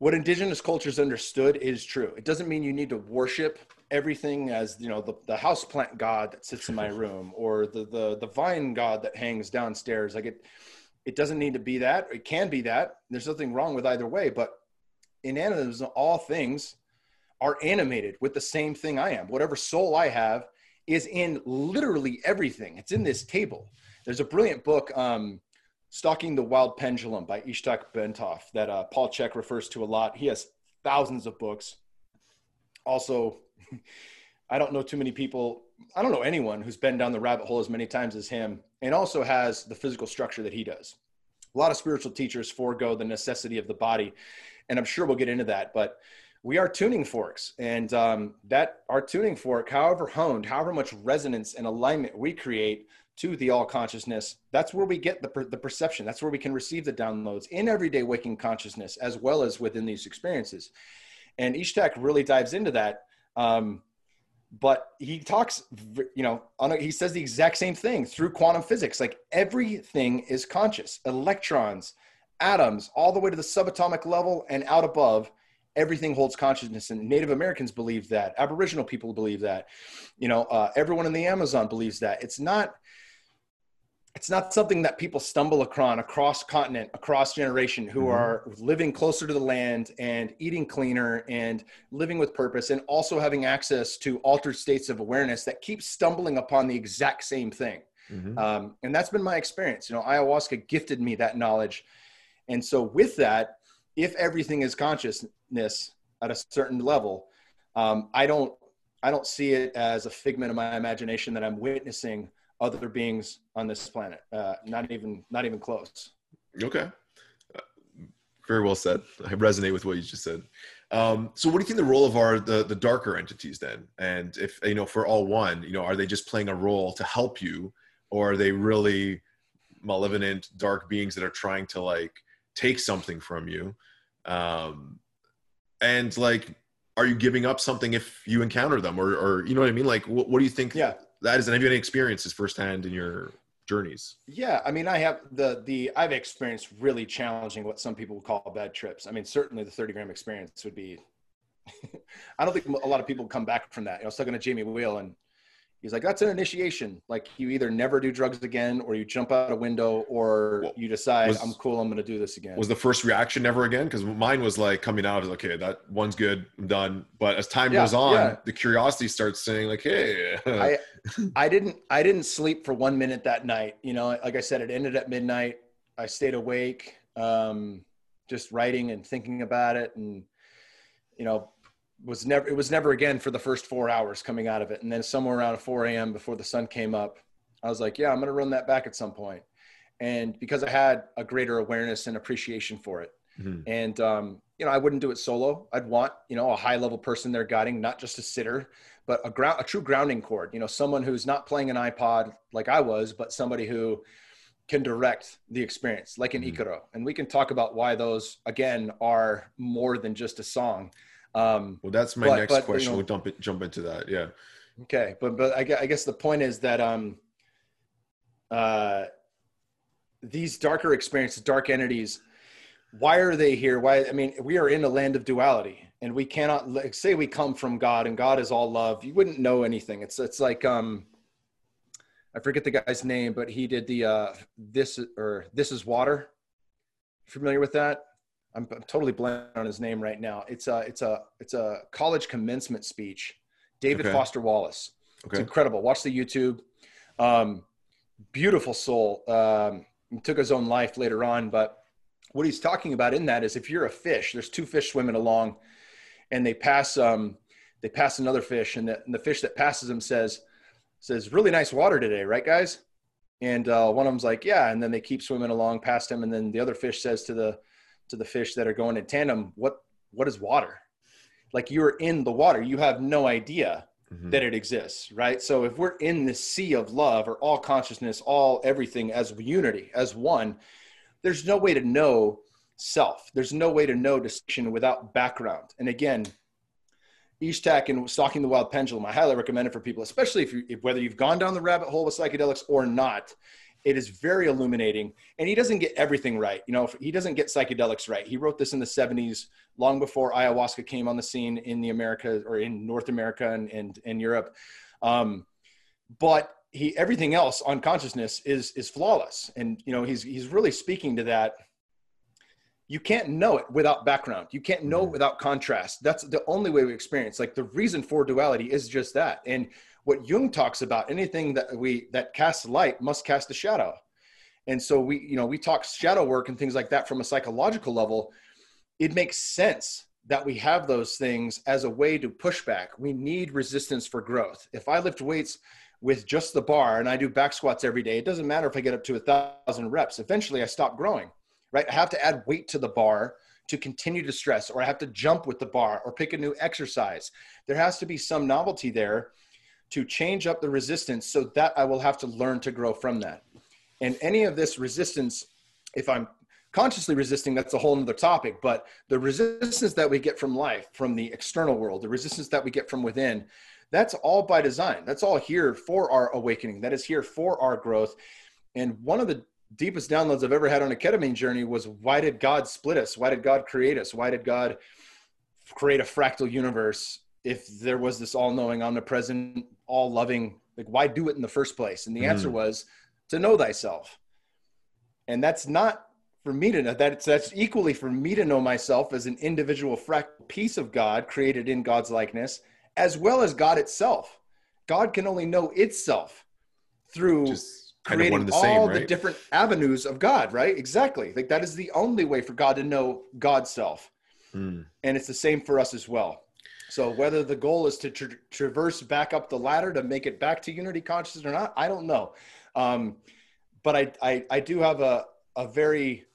what indigenous cultures understood is true. It doesn't mean you need to worship everything as you know the, the house plant god that sits in my room or the, the the vine god that hangs downstairs. Like it it doesn't need to be that. It can be that. There's nothing wrong with either way but in animism all things are animated with the same thing i am. Whatever soul i have is in literally everything it's in this table there's a brilliant book um, stalking the wild pendulum by Itzhak Bentov that uh, Paul Chek refers to a lot he has thousands of books also I don't know too many people. I don't know anyone who's been down the rabbit hole as many times as him and also has the physical structure that he does. A lot of spiritual teachers forego the necessity of the body, and I'm sure we'll get into that. But we are tuning forks, and um, that our tuning fork, however honed, however much resonance and alignment we create to the all consciousness, that's where we get the, per- the perception. That's where we can receive the downloads in everyday waking consciousness as well as within these experiences. And Itzhak really dives into that um, but he talks, you know, a, he says the exact same thing through quantum physics. Like everything is conscious, electrons, atoms, all the way to the subatomic level and out above. Everything holds consciousness, and Native Americans believe that. Aboriginal people believe that. You know, uh, everyone in the Amazon believes that. It's not it's not something that people stumble across across continent across generation who mm-hmm. are living closer to the land and eating cleaner and living with purpose and also having access to altered states of awareness that keep stumbling upon the exact same thing mm-hmm. um, and that's been my experience you know ayahuasca gifted me that knowledge and so with that if everything is consciousness at a certain level um, i don't i don't see it as a figment of my imagination that i'm witnessing other beings on this planet. Uh, not even not even close. Okay. Uh, very well said. I resonate with what you just said. Um, so, what do you think the role of our the the darker entities then? And if you know, for all one, you know, are they just playing a role to help you, or are they really malevolent dark beings that are trying to like take something from you? Um, and like, are you giving up something if you encounter them, or or you know what I mean? Like, what, what do you think? Yeah that is, and have you any experiences firsthand in your journeys? Yeah, I mean, I have the the I've experienced really challenging what some people would call bad trips. I mean, certainly the 30 gram experience would be. I don't think a lot of people come back from that. You know, I was talking to Jamie Wheal, and he's like, that's an initiation. Like you either never do drugs again, or you jump out a window, or well, you decide was, I'm cool. I'm going to do this again. Was the first reaction never again? Because mine was like coming out. I was like, okay, that one's good. I'm done. But as time yeah, goes on, yeah. the curiosity starts saying like, hey. I I didn't I didn't sleep for one minute that night. You know, like I said, it ended at midnight. I stayed awake. Um, just writing and thinking about it and you know was never it was never again for the first four hours coming out of it and then somewhere around 4 a.m before the sun came up i was like yeah i'm going to run that back at some point and because i had a greater awareness and appreciation for it mm-hmm. and um, you know i wouldn't do it solo i'd want you know a high level person there guiding not just a sitter but a ground a true grounding cord you know someone who's not playing an ipod like i was but somebody who can direct the experience like an mm-hmm. Icaro. And we can talk about why those again are more than just a song. Um, well, that's my but, next but, question. You know, we'll jump, jump into that. Yeah. Okay. But, but I guess, I guess the point is that, um, uh, these darker experiences, dark entities, why are they here? Why, I mean, we are in a land of duality and we cannot like, say we come from God and God is all love. You wouldn't know anything. It's, it's like, um, I forget the guy's name, but he did the uh, this or this is water. Familiar with that? I'm, I'm totally blank on his name right now. It's a it's a it's a college commencement speech. David okay. Foster Wallace. Okay. It's incredible. Watch the YouTube. Um, beautiful soul. Um, took his own life later on, but what he's talking about in that is if you're a fish, there's two fish swimming along, and they pass um, they pass another fish, and the, and the fish that passes them says, says, really nice water today, right, guys? And uh, one of them's like, yeah. And then they keep swimming along past him. And then the other fish says to the, to the fish that are going in tandem, what, what is water? Like you're in the water. You have no idea mm-hmm. that it exists, right? So if we're in the sea of love or all consciousness, all everything as unity, as one, there's no way to know self. There's no way to know distinction without background. And again, Itzhak and Stalking the Wild Pendulum. I highly recommend it for people, especially if you, if, whether you've gone down the rabbit hole with psychedelics or not. It is very illuminating, and he doesn't get everything right. You know, he doesn't get psychedelics right. He wrote this in the '70s, long before ayahuasca came on the scene in the America or in North America and and, and Europe. Um, but he everything else on consciousness is is flawless, and you know he's he's really speaking to that you can't know it without background. You can't know it mm-hmm. without contrast. That's the only way we experience. Like the reason for duality is just that. And what Jung talks about, anything that we that casts light must cast a shadow. And so we, you know, we talk shadow work and things like that from a psychological level. It makes sense that we have those things as a way to push back. We need resistance for growth. If I lift weights with just the bar and I do back squats every day, it doesn't matter if I get up to a thousand reps. Eventually I stop growing right? I have to add weight to the bar to continue to stress, or I have to jump with the bar or pick a new exercise. There has to be some novelty there to change up the resistance so that I will have to learn to grow from that. And any of this resistance, if I'm consciously resisting, that's a whole other topic. But the resistance that we get from life, from the external world, the resistance that we get from within, that's all by design. That's all here for our awakening. That is here for our growth. And one of the deepest downloads I've ever had on a ketamine journey was why did God split us? Why did God create us? Why did God create a fractal universe if there was this all knowing, omnipresent, all loving? Like, why do it in the first place? And the mm. answer was to know thyself. And that's not for me to know that's that's equally for me to know myself as an individual fractal piece of God created in God's likeness, as well as God itself. God can only know itself through Just creating the all same, right? the different avenues of God, right? Exactly. Like that is the only way for God to know God's self. Mm. And it's the same for us as well. So whether the goal is to tra- traverse back up the ladder to make it back to unity consciousness or not, I don't know. Um, but I, I, I do have a, a very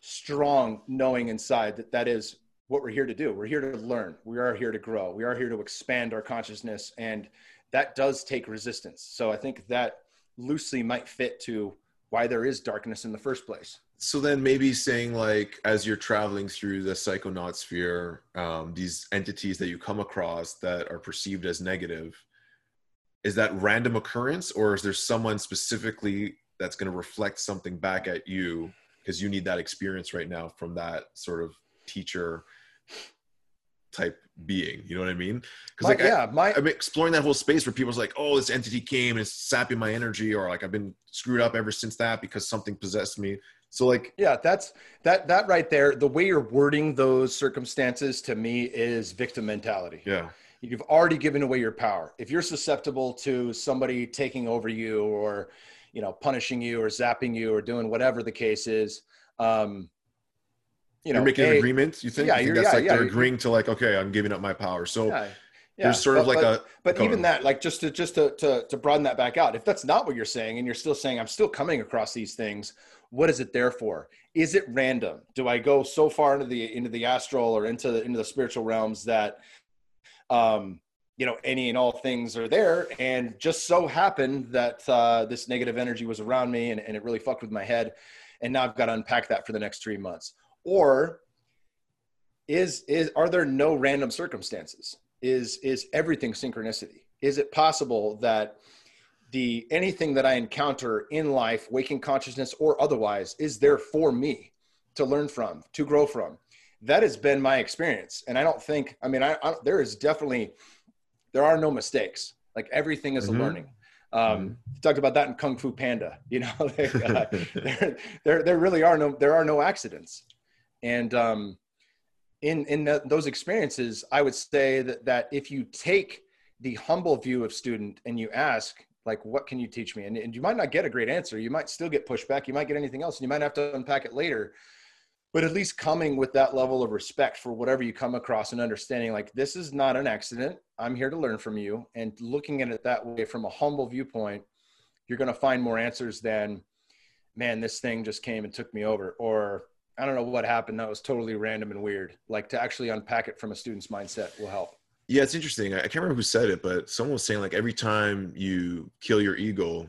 strong knowing inside that that is what we're here to do. We're here to learn. We are here to grow. We are here to expand our consciousness. And that does take resistance. So I think that loosely might fit to why there is darkness in the first place. So then maybe saying like as you're traveling through the psychonaut sphere, um, these entities that you come across that are perceived as negative, is that random occurrence or is there someone specifically that's going to reflect something back at you because you need that experience right now from that sort of teacher type being. You know what I mean? Because like, yeah, my I'm exploring that whole space where people's like, oh, this entity came and it's sapping my energy, or like I've been screwed up ever since that because something possessed me. So like, yeah, that's that that right there. The way you're wording those circumstances to me is victim mentality. Yeah. You've already given away your power. If you're susceptible to somebody taking over you or, you know, punishing you or zapping you or doing whatever the case is, um, you know, you're making a, an agreement. You think? Yeah, you think that's yeah, like yeah, they're agreeing to like, okay, I'm giving up my power. So yeah, there's sort but, of like but, a. But even that, like, just to just to, to to broaden that back out, if that's not what you're saying, and you're still saying I'm still coming across these things, what is it there for? Is it random? Do I go so far into the into the astral or into the into the spiritual realms that, um, you know, any and all things are there, and just so happened that uh, this negative energy was around me, and, and it really fucked with my head, and now I've got to unpack that for the next three months, or is is are there no random circumstances? Is is everything synchronicity? Is it possible that the anything that i encounter in life waking consciousness or otherwise is there for me to learn from to grow from. That has been my experience. And i don't think i mean I, I there is definitely there are no mistakes. Like everything is mm-hmm. a learning. Um, mm-hmm. talked about that in kung fu panda you know like, uh, there, there there really are no there are no accidents. And um in in the, those experiences i would say that that if you take the humble view of student and you ask like what can you teach me and, and you might not get a great answer you might still get pushback you might get anything else and you might have to unpack it later but at least coming with that level of respect for whatever you come across and understanding like this is not an accident i'm here to learn from you and looking at it that way from a humble viewpoint you're going to find more answers than man this thing just came and took me over or I don't know what happened. That was totally random and weird. Like to actually unpack it from a student's mindset will help. Yeah, it's interesting. I can't remember who said it, but someone was saying like every time you kill your ego,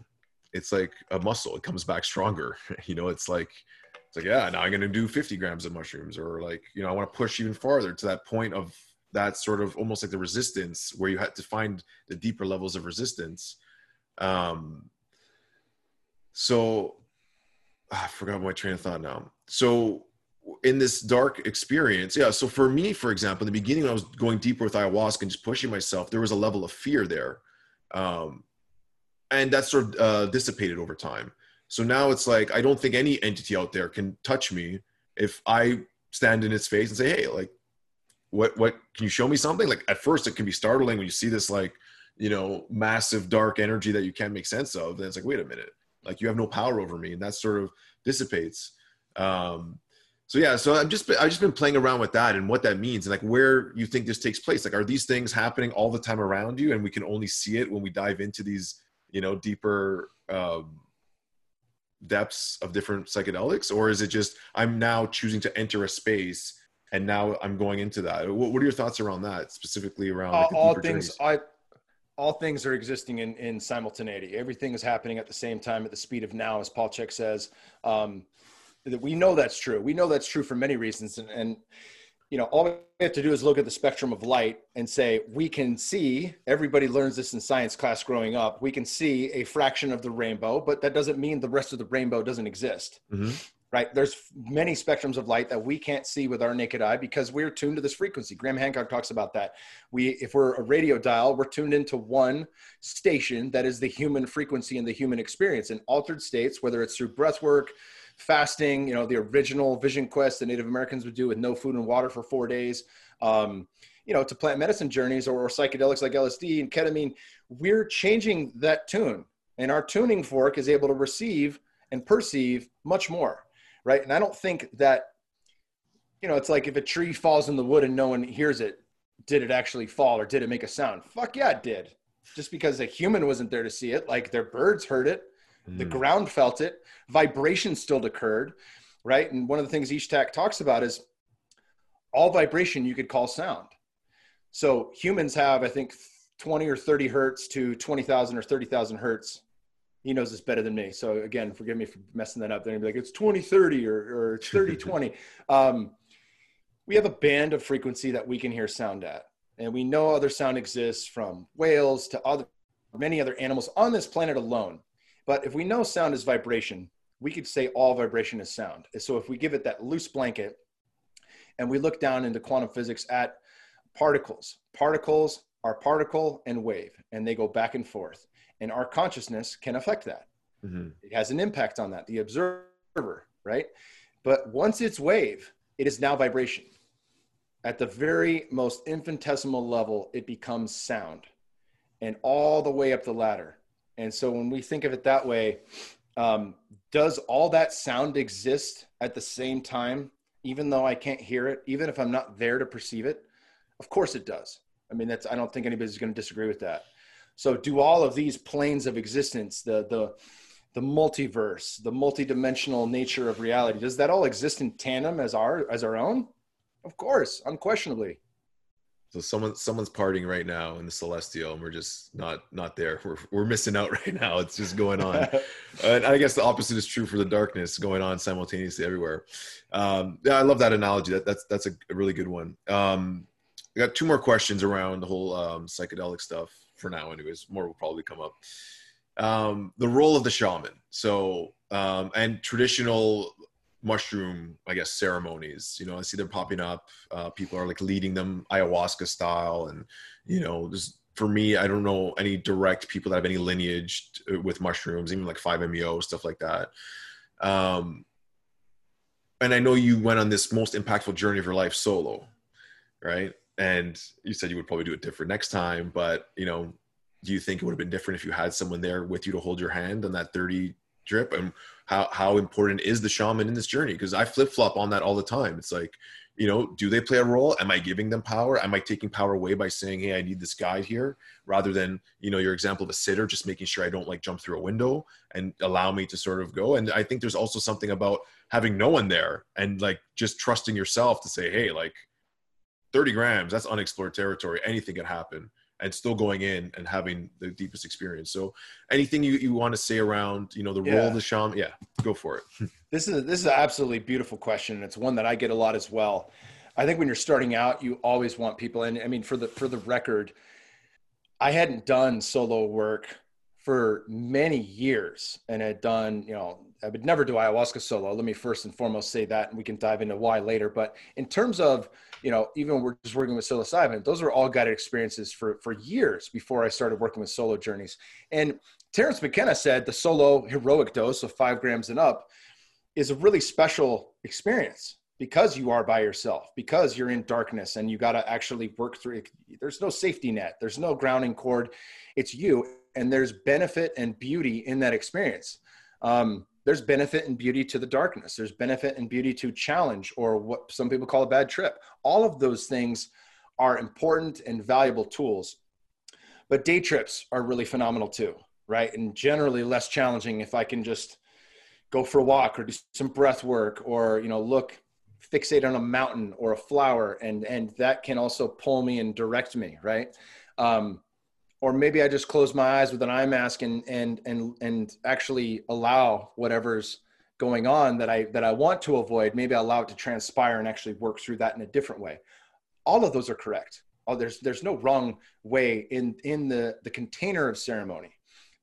it's like a muscle. It comes back stronger. you know, it's like it's like yeah, now I'm going to do 50 grams of mushrooms, or like you know, I want to push even farther to that point of that sort of almost like the resistance where you had to find the deeper levels of resistance. Um, so ah, I forgot my train of thought now so in this dark experience yeah so for me for example in the beginning when i was going deeper with ayahuasca and just pushing myself there was a level of fear there um, and that sort of uh, dissipated over time. So now it's like i don't think any entity out there can touch me if i stand in its face and say hey like what what can you show me something? Like at first it can be startling when you see this like you know massive dark energy that you can't make sense of then it's like wait a minute. Like you have no power over me. And that sort of dissipates. Um, so yeah, so I've just been, I've just been playing around with that and what that means and like where you think this takes place. Like, are these things happening all the time around you, and we can only see it when we dive into these, you know, deeper um, depths of different psychedelics, or is it just I'm now choosing to enter a space and now I'm going into that? What, what are your thoughts around that, specifically around like, all things? Journeys? I all things are existing in, in simultaneity. Everything is happening at the same time at the speed of now, as Paul Chek says. Um, that we know that's true. We know that's true for many reasons. And, and, you know, all we have to do is look at the spectrum of light and say, we can see, everybody learns this in science class growing up, we can see a fraction of the rainbow, but that doesn't mean the rest of the rainbow doesn't exist. Mm-hmm. Right. There's many spectrums of light that we can't see with our naked eye because we're tuned to this frequency. Graham Hancock talks about that. We, if we're a radio dial, we're tuned into one station that is the human frequency and the human experience in altered states, whether it's through breath work, fasting, you know, the original vision quest the Native Americans would do with no food and water for four days, um, you know, to plant medicine journeys or, or psychedelics like LSD and ketamine, we're changing that tune. And our tuning fork is able to receive and perceive much more, right? And I don't think that, you know, it's like if a tree falls in the wood and no one hears it, did it actually fall or did it make a sound? Fuck yeah, it did. Just because a human wasn't there to see it, like their birds heard it, the mm. ground felt it. Vibration still occurred, right? And one of the things Itzhak talks about is all vibration you could call sound. So humans have, I think, 20 or 30 hertz to 20,000 or 30,000 hertz. He knows this better than me. So again, forgive me for messing that up. Then he'd be like, it's 2030 or, or it's 30, 20. Um, we have a band of frequency that we can hear sound at. And we know other sound exists from whales to other many other animals on this planet alone. But if we know sound is vibration, we could say all vibration is sound. So if we give it that loose blanket and we look down into quantum physics at particles, particles are particle and wave, and they go back and forth. And our consciousness can affect that. Mm-hmm. It has an impact on that, the observer, right? But once it's wave, it is now vibration. At the very most infinitesimal level, it becomes sound. And all the way up the ladder, and so when we think of it that way, um, does all that sound exist at the same time? even though I can't hear it, even if I'm not there to perceive it? Of course it does. I mean, that's I don't think anybody's going to disagree with that. So do all of these planes of existence, the the the multiverse, the multidimensional nature of reality, does that all exist in tandem as our as our own? Of course, unquestionably. So someone someone's partying right now in the celestial, and we're just not not there. We're we're missing out right now. It's just going on, and I guess the opposite is true for the darkness going on simultaneously everywhere. Um, yeah, I love that analogy. That, that's that's a, really good one. Um, I got two more questions around the whole um, psychedelic stuff for now. Anyways, more will probably come up. Um, the role of the shaman. So um, and traditional mushroom, I guess, ceremonies. You know, I see they're popping up. Uh, people are like leading them ayahuasca style, and you know, just for me, I don't know any direct people that have any lineage with mushrooms, even like 5-MeO stuff like that. Um, and I know you went on this most impactful journey of your life solo, right? And you said you would probably do it different next time, but you know, do you think it would have been different if you had someone there with you to hold your hand on that 30 drip? And how how important is the shaman in this journey? Because i flip flop on that all the time. It's like you know do they play a role? Am i giving them power? Am i taking power away by saying hey i need this guide here rather than you know your example of a sitter just making sure i don't like jump through a window and allow me to sort of go? And i think there's also something about having no one there and like just trusting yourself to say hey like 30 grams that's unexplored territory. Anything can happen and still going in and having the deepest experience. So anything you, you want to say around, you know, the yeah. role of the shaman? Yeah, go for it. this is, this is an absolutely beautiful question. And it's one that I get a lot as well. I think when you're starting out, you always want people. And I mean, for the, for the record, I hadn't done solo work for many years and had done, you know, I would never do ayahuasca solo. Let me first and foremost say that, and we can dive into why later. But in terms of, you know, even we're just working with psilocybin, those are all guided experiences for for years before I started working with solo journeys. And Terence McKenna said the solo heroic dose of five grams and up is a really special experience because you are by yourself, because you're in darkness and you got to actually work through it. There's no safety net, there's no grounding cord. It's you, and there's benefit and beauty in that experience. Um, there's benefit and beauty to the darkness. There's benefit and beauty to challenge or what some people call a bad trip. All of those things are important and valuable tools. But day trips are really phenomenal too, right? And generally less challenging if I can just go for a walk or do some breath work or, you know, look, fixate on a mountain or a flower and and that can also pull me and direct me, right? Um, or maybe I just close my eyes with an eye mask and and and and actually allow whatever's going on that I that I want to avoid. Maybe I allow it to transpire and actually work through that in a different way. All of those are correct. Oh, there's there's no wrong way in in the the container of ceremony.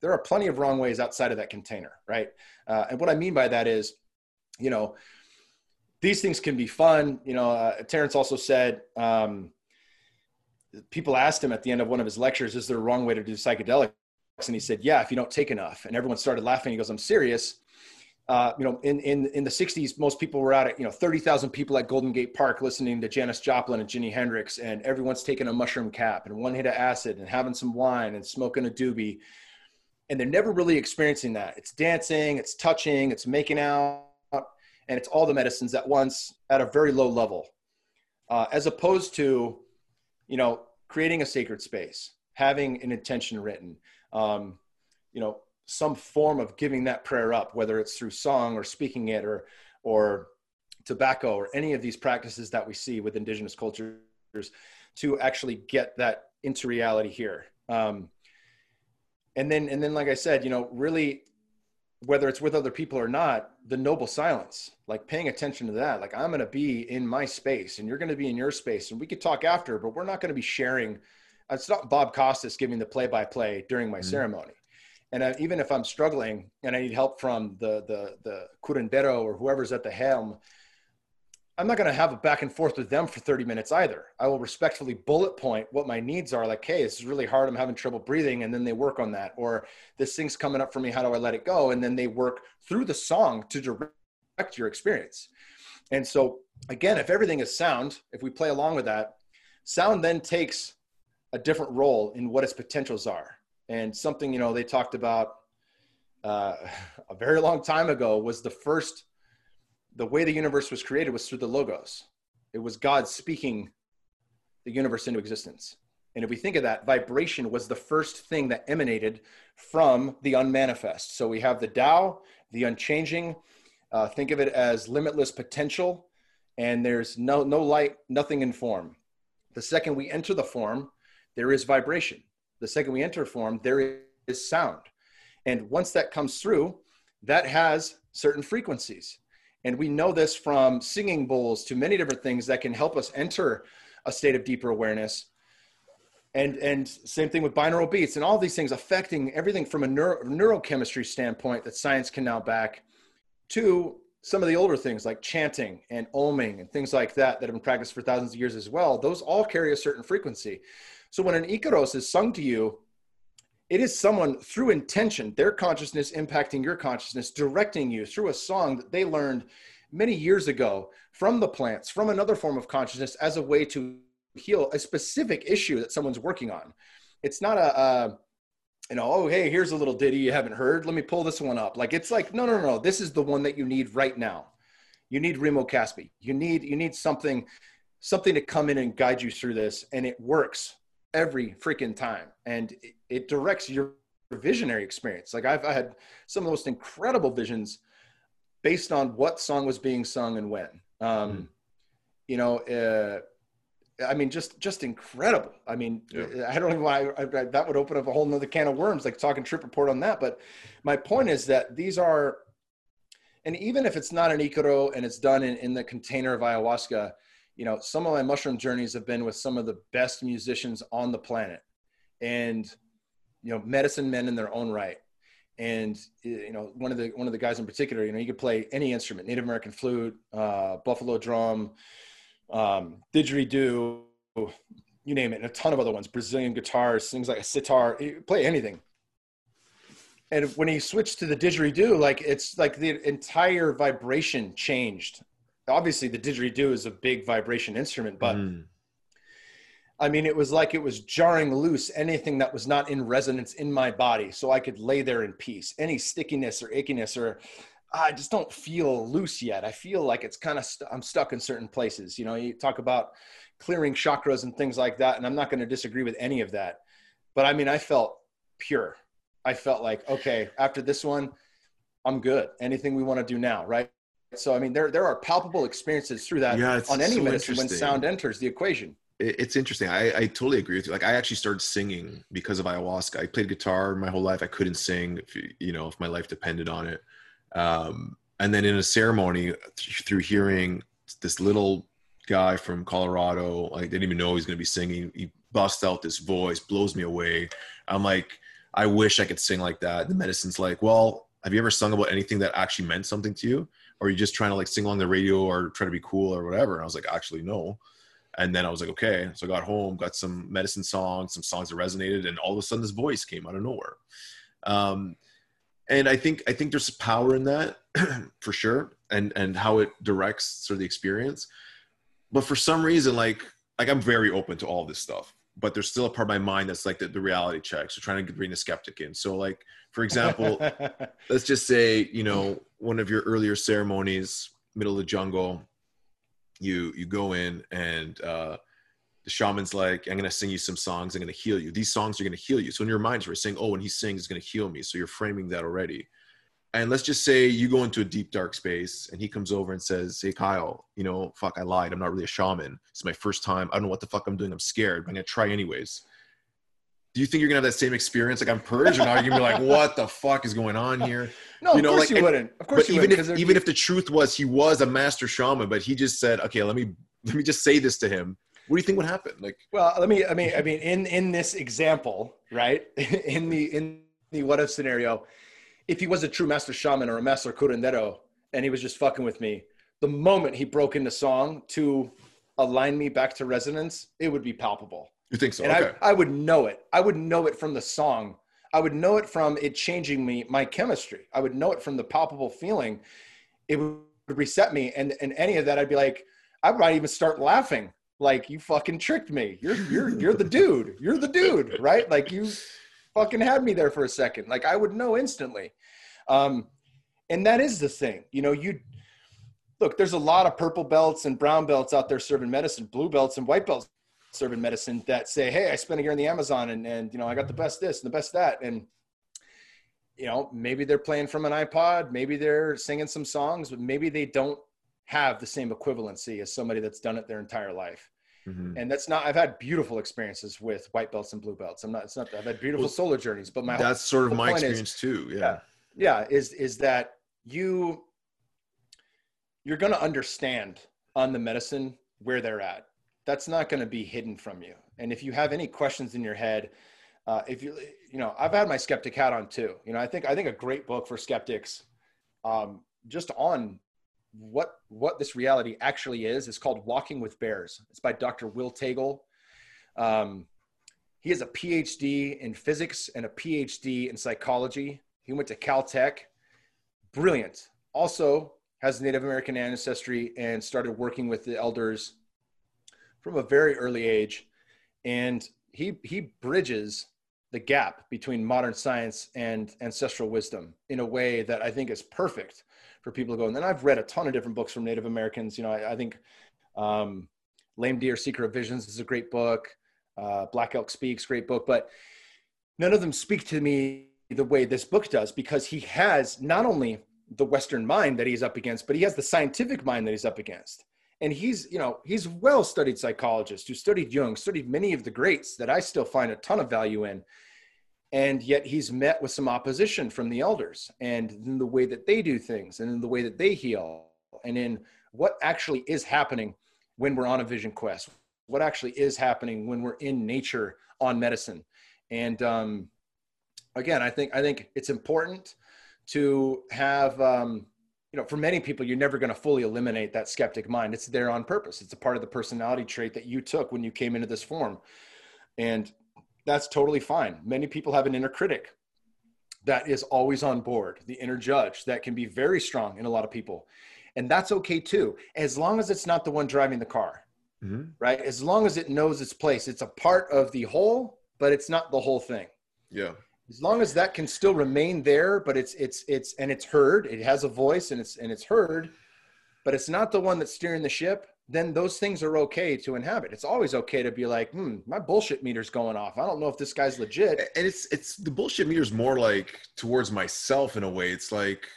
There are plenty of wrong ways outside of that container, right? Uh, and what I mean by that is, you know, these things can be fun. You know, uh, Terence also said. Um, people asked him at the end of one of his lectures, is there a wrong way to do psychedelics? And he said, yeah, if you don't take enough. And everyone started laughing. He goes, I'm serious. Uh, you know, in, in, in the 60s, most people were out at, you know, 30,000 people at Golden Gate Park listening to Janis Joplin and Jimi Hendrix, and everyone's taking a mushroom cap and one hit of acid and having some wine and smoking a doobie. And they're never really experiencing that. It's dancing, it's touching, it's making out, and it's all the medicines at once at a very low level. Uh, as opposed to you know, creating a sacred space, having an intention written, um, you know, some form of giving that prayer up, whether it's through song or speaking it or, or tobacco or any of these practices that we see with indigenous cultures to actually get that into reality here. Um, and then, and then, like I said, you know, really whether it's with other people or not, the noble silence, like paying attention to that. Like I'm going to be in my space and you're going to be in your space and we could talk after, but we're not going to be sharing. It's not Bob Costas giving the play by play during my mm-hmm. ceremony. And I, even if I'm struggling and I need help from the, the, the curandero or whoever's at the helm, I'm not going to have a back and forth with them for 30 minutes either. I will respectfully bullet point what my needs are. Like, hey, this is really hard. I'm having trouble breathing. And then they work on that. Or this thing's coming up for me. How do I let it go? And then they work through the song to direct your experience. And so, again, if everything is sound, if we play along with that, sound then takes a different role in what its potentials are. And something, you know, they talked about uh, a very long time ago was the first the way the universe was created was through the logos. It was God speaking the universe into existence. And if we think of that, vibration was the first thing that emanated from the unmanifest. So we have the Tao, the unchanging. Uh, think of it as limitless potential, and there's no no light, nothing in form. The second we enter the form, there is vibration. The second we enter form, there is sound. And once that comes through, that has certain frequencies. And we know this from singing bowls to many different things that can help us enter a state of deeper awareness. And, and same thing with binaural beats and all these things affecting everything from a neuro, neurochemistry standpoint that science can now back to some of the older things like chanting and oming and things like that that have been practiced for thousands of years as well. Those all carry a certain frequency. So when an Icaros is sung to you, it is someone through intention, their consciousness impacting your consciousness, directing you through a song that they learned many years ago from the plants, from another form of consciousness as a way to heal a specific issue that someone's working on. It's not a, a you know, oh, hey, here's a little ditty you haven't heard. Let me pull this one up. Like, it's like, no, no, no, this is the one that you need right now. You need Remo Caspi. You need, you need something, something to come in and guide you through this. And it works every freaking time. And it, it directs your visionary experience. Like I've I had some of the most incredible visions based on what song was being sung and when. Um, mm. You know, uh, I mean, just just incredible. I mean, yeah. I don't even why that would open up a whole nother can of worms, like talking trip report on that. But my point is that these are, and even if it's not an Icaro and it's done in, in the container of ayahuasca, you know, some of my mushroom journeys have been with some of the best musicians on the planet and, you know, medicine men in their own right. And, you know, one of the, one of the guys in particular, you know, you could play any instrument, Native American flute, uh, Buffalo drum, um, didgeridoo, you name it, and a ton of other ones, Brazilian guitars, things like a sitar, play anything. And when he switched to the didgeridoo, like it's like the entire vibration changed obviously the didgeridoo is a big vibration instrument, but mm. I mean, it was like it was jarring loose anything that was not in resonance in my body, so I could lay there in peace. Any stickiness or ickiness or I just don't feel loose yet. I feel like it's kind of st- I'm stuck in certain places. You know, you talk about clearing chakras and things like that, and I'm not going to disagree with any of that. But I mean, I felt pure. I felt like okay, after this one, I'm good. Anything we want to do now, right? So I mean, there there are palpable experiences through that yeah, on any so medicine when sound enters the equation. It's interesting. I, I totally agree with you. Like I actually started singing because of ayahuasca. I played guitar my whole life. I couldn't sing, if, you know, if my life depended on it. Um, and then in a ceremony, through hearing this little guy from Colorado, I didn't even know he was going to be singing. He busts out this voice, blows me away. I'm like, I wish I could sing like that. The medicine's like, well, have you ever sung about anything that actually meant something to you? Or are you just trying to like sing along the radio or try to be cool or whatever? And I was like, actually, no. And then I was like, okay. So I got home, got some medicine songs, some songs that resonated, and all of a sudden this voice came out of nowhere. Um, and I think I think there's power in that for sure, and and how it directs sort of the experience. But for some reason, like like I'm very open to all this stuff but there's still a part of my mind that's like the, the reality check. So trying to bring the skeptic in. So like, for example, let's just say, you know, one of your earlier ceremonies, middle of the jungle, you, you go in and, uh, the shaman's like, I'm to sing you some songs. I'm to heal you. These songs are to heal you. So in your mind, you're saying, oh, when he sings, it's to heal me. So you're framing that already and let's just say you go into a deep dark space and he comes over and says hey kyle you know fuck i lied i'm not really a shaman it's my first time i don't know what the fuck i'm doing i'm scared but i'm gonna try anyways do you think you're gonna have that same experience? Like i'm purged or not you're gonna be like what the fuck is going on here? No you know, of course like, you wouldn't. Of course but even if even if the truth was he was a master shaman but he just said okay let me let me just say this to him what do you think would happen? Like well let me i mean i mean in in this example right in the in the what if scenario if he was a true master shaman or a master curandero and he was just fucking with me, the moment he broke into song to align me back to resonance, it would be palpable. You think so? And okay. I, I would know it. I would know it from the song. I would know it from it changing me, my chemistry. I would know it from the palpable feeling. It would reset me. And, and any of that, I'd be like, I might even start laughing. Like you fucking tricked me. You're, you're, you're the dude. You're the dude, right? Like you, fucking had me there for a second. Like I would know instantly. Um, and that is the thing, you know, you look, there's a lot of purple belts and brown belts out there serving medicine, blue belts and white belts serving medicine that say, Hey, I spent a year in the Amazon and, and, you know, I got the best this and the best that. And, you know, maybe they're playing from an iPod, maybe they're singing some songs, but maybe they don't have the same equivalency as somebody that's done it their entire life. Mm-hmm. And that's not, I've had beautiful experiences with white belts and blue belts. I'm not, it's not, I've had beautiful well, solo journeys, but my, that's sort of my experience is, too. Yeah. yeah. Yeah. Is, is that you, you're going to understand on the medicine where they're at. That's not going to be hidden from you. And if you have any questions in your head, uh, if you, you know, I've had my skeptic hat on too. You know, I think I think a great book for skeptics, um, just on what what this reality actually is, is called Walking with Bears. It's by Dr. Will Taegel. Um, he has a PhD in physics and a PhD in psychology. He went to Caltech. Brilliant. Also has Native American ancestry and started working with the elders from a very early age. And he he bridges the gap between modern science and ancestral wisdom in a way that I think is perfect for people to go. And then I've read a ton of different books from Native Americans. You know, I, I think um, Lame Deer, Seeker of Visions is a great book. Uh, Black Elk Speaks, great book. But none of them speak to me the way this book does because he has not only the Western mind that he's up against, but he has the scientific mind that he's up against and he's you know he's well studied psychologist who studied jung studied many of the greats that i still find a ton of value in. And yet he's met with some opposition from the elders and in the way that they do things and in the way that they heal and in what actually is happening when we're on a vision quest what actually is happening when we're in nature on medicine. And um, again i think i think it's important to have um, you know for many people you're never going to fully eliminate that skeptic mind it's there on purpose it's a part of the personality trait that you took when you came into this form and that's totally fine. Many people have an inner critic that is always on board, the inner judge that can be very strong in a lot of people. And that's okay too, as long as it's not the one driving the car, mm-hmm. right? As long as it knows its place, it's a part of the whole, but it's not the whole thing. Yeah. As long as that can still remain there, but it's it's it's and it's heard, it has a voice and it's and it's heard, but it's not the one that's steering the ship then those things are okay to inhabit. It's always okay to be like, hmm, my bullshit meter's going off. I don't know if this guy's legit. And it's it's the bullshit meter's more like towards myself in a way. It's like,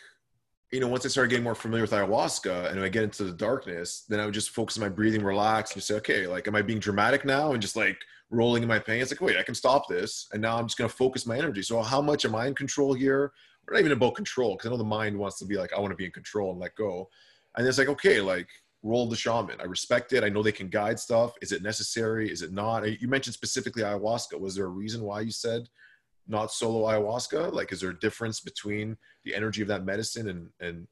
you know, once I started getting more familiar with ayahuasca and I get into the darkness, then I would just focus on my breathing, relax, and say, okay, like, am I being dramatic now and just like rolling in my pain? It's like, wait, I can stop this, and now I'm just gonna focus my energy. So how much am I in control here? We're not even about control because I know the mind wants to be like, I want to be in control and let go. And it's like, okay, like roll the shaman. I respect it. I know they can guide stuff. Is it necessary? Is it not? You mentioned specifically ayahuasca. Was there a reason why you said not solo ayahuasca? Like, is there a difference between the energy of that medicine and and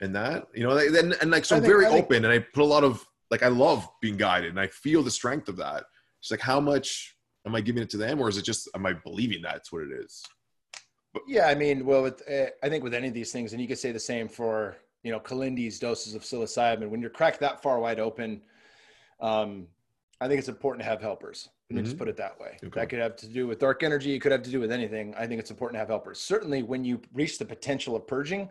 and that? You know, and, and like so I'm very think, open, and I put a lot of like I love being guided, and I feel the strength of that. It's like how much am I giving it to them, or is it just am I believing that's what it is? But, yeah, I mean, well, with, uh, I think with any of these things, and you could say the same for you know, Kilindi's doses of psilocybin. When you're cracked that far wide open, um, I think it's important to have helpers. Let me mm-hmm. just put it that way. Okay. That could have to do with dark energy. It could have to do with anything. I think it's important to have helpers. Certainly, when you reach the potential of purging,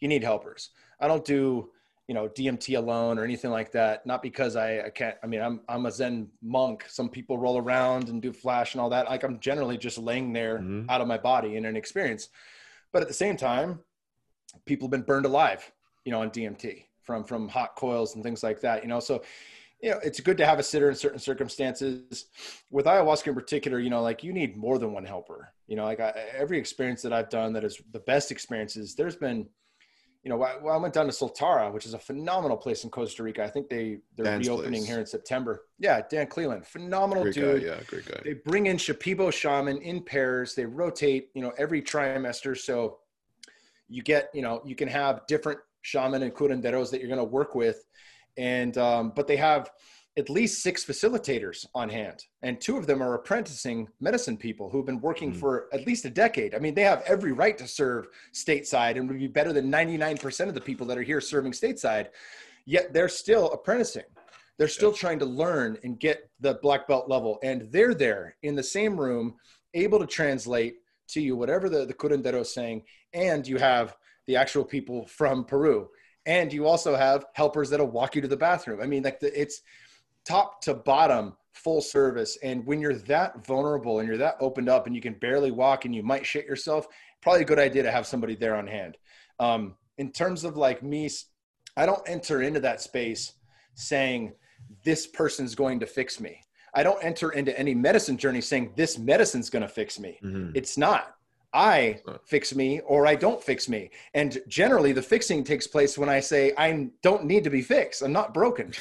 you need helpers. I don't do, you know, DMT alone or anything like that. Not because I, I can't. I mean, I'm I'm a Zen monk. Some people roll around and do flash and all that. Like I'm generally just laying there mm-hmm. out of my body in an experience. But at the same time, people have been burned alive you know, on DMT from from hot coils and things like that. You know, so you know, it's good to have a sitter in certain circumstances. With ayahuasca in particular, you know, like you need more than one helper. You know, like I, every experience that I've done that is the best experiences. There's been, you know, I, I went down to Soltara, which is a phenomenal place in Costa Rica. I think they they're Dan's reopening place. here in September. Yeah, Dan Cleland, phenomenal great dude. Guy, yeah, great guy. They bring in Shipibo shaman in pairs. They rotate, you know, every trimester. So you get, you know, you can have different shaman and curanderos that you're going to work with. And, um, but they have at least six facilitators on hand, and two of them are apprenticing medicine people who've been working mm. for at least a decade. I mean, they have every right to serve stateside and would be better than 99% of the people that are here serving stateside, yet they're still apprenticing. They're still yeah. trying to learn and get the black belt level, and they're there in the same room, able to translate to you whatever the, the curandero is saying, and you have the actual people from Peru. and you also have helpers that'll walk you to the bathroom. I mean, like the, it's top to bottom full service. And when you're that vulnerable and you're that opened up and you can barely walk and you might shit yourself, probably a good idea to have somebody there on hand. Um, in terms of like me, I don't enter into that space saying this person's going to fix me. I don't enter into any medicine journey saying this medicine's going to fix me. Mm-hmm. It's not. I fix me or I don't fix me. And generally, the fixing takes place when I say I don't need to be fixed. I'm not broken,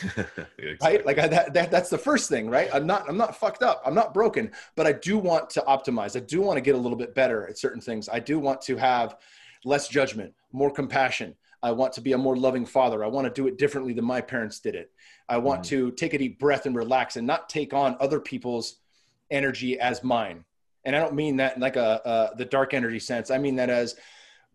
exactly. right? Like I, that, that, that's the first thing, right? I'm not I'm not fucked up. I'm not broken, but I do want to optimize. I do want to get a little bit better at certain things. I do want to have less judgment, more compassion. I want to be a more loving father. I want to do it differently than my parents did it. I want mm. to take a deep breath and relax and not take on other people's energy as mine and I don't mean that in like a, the dark energy sense. I mean that as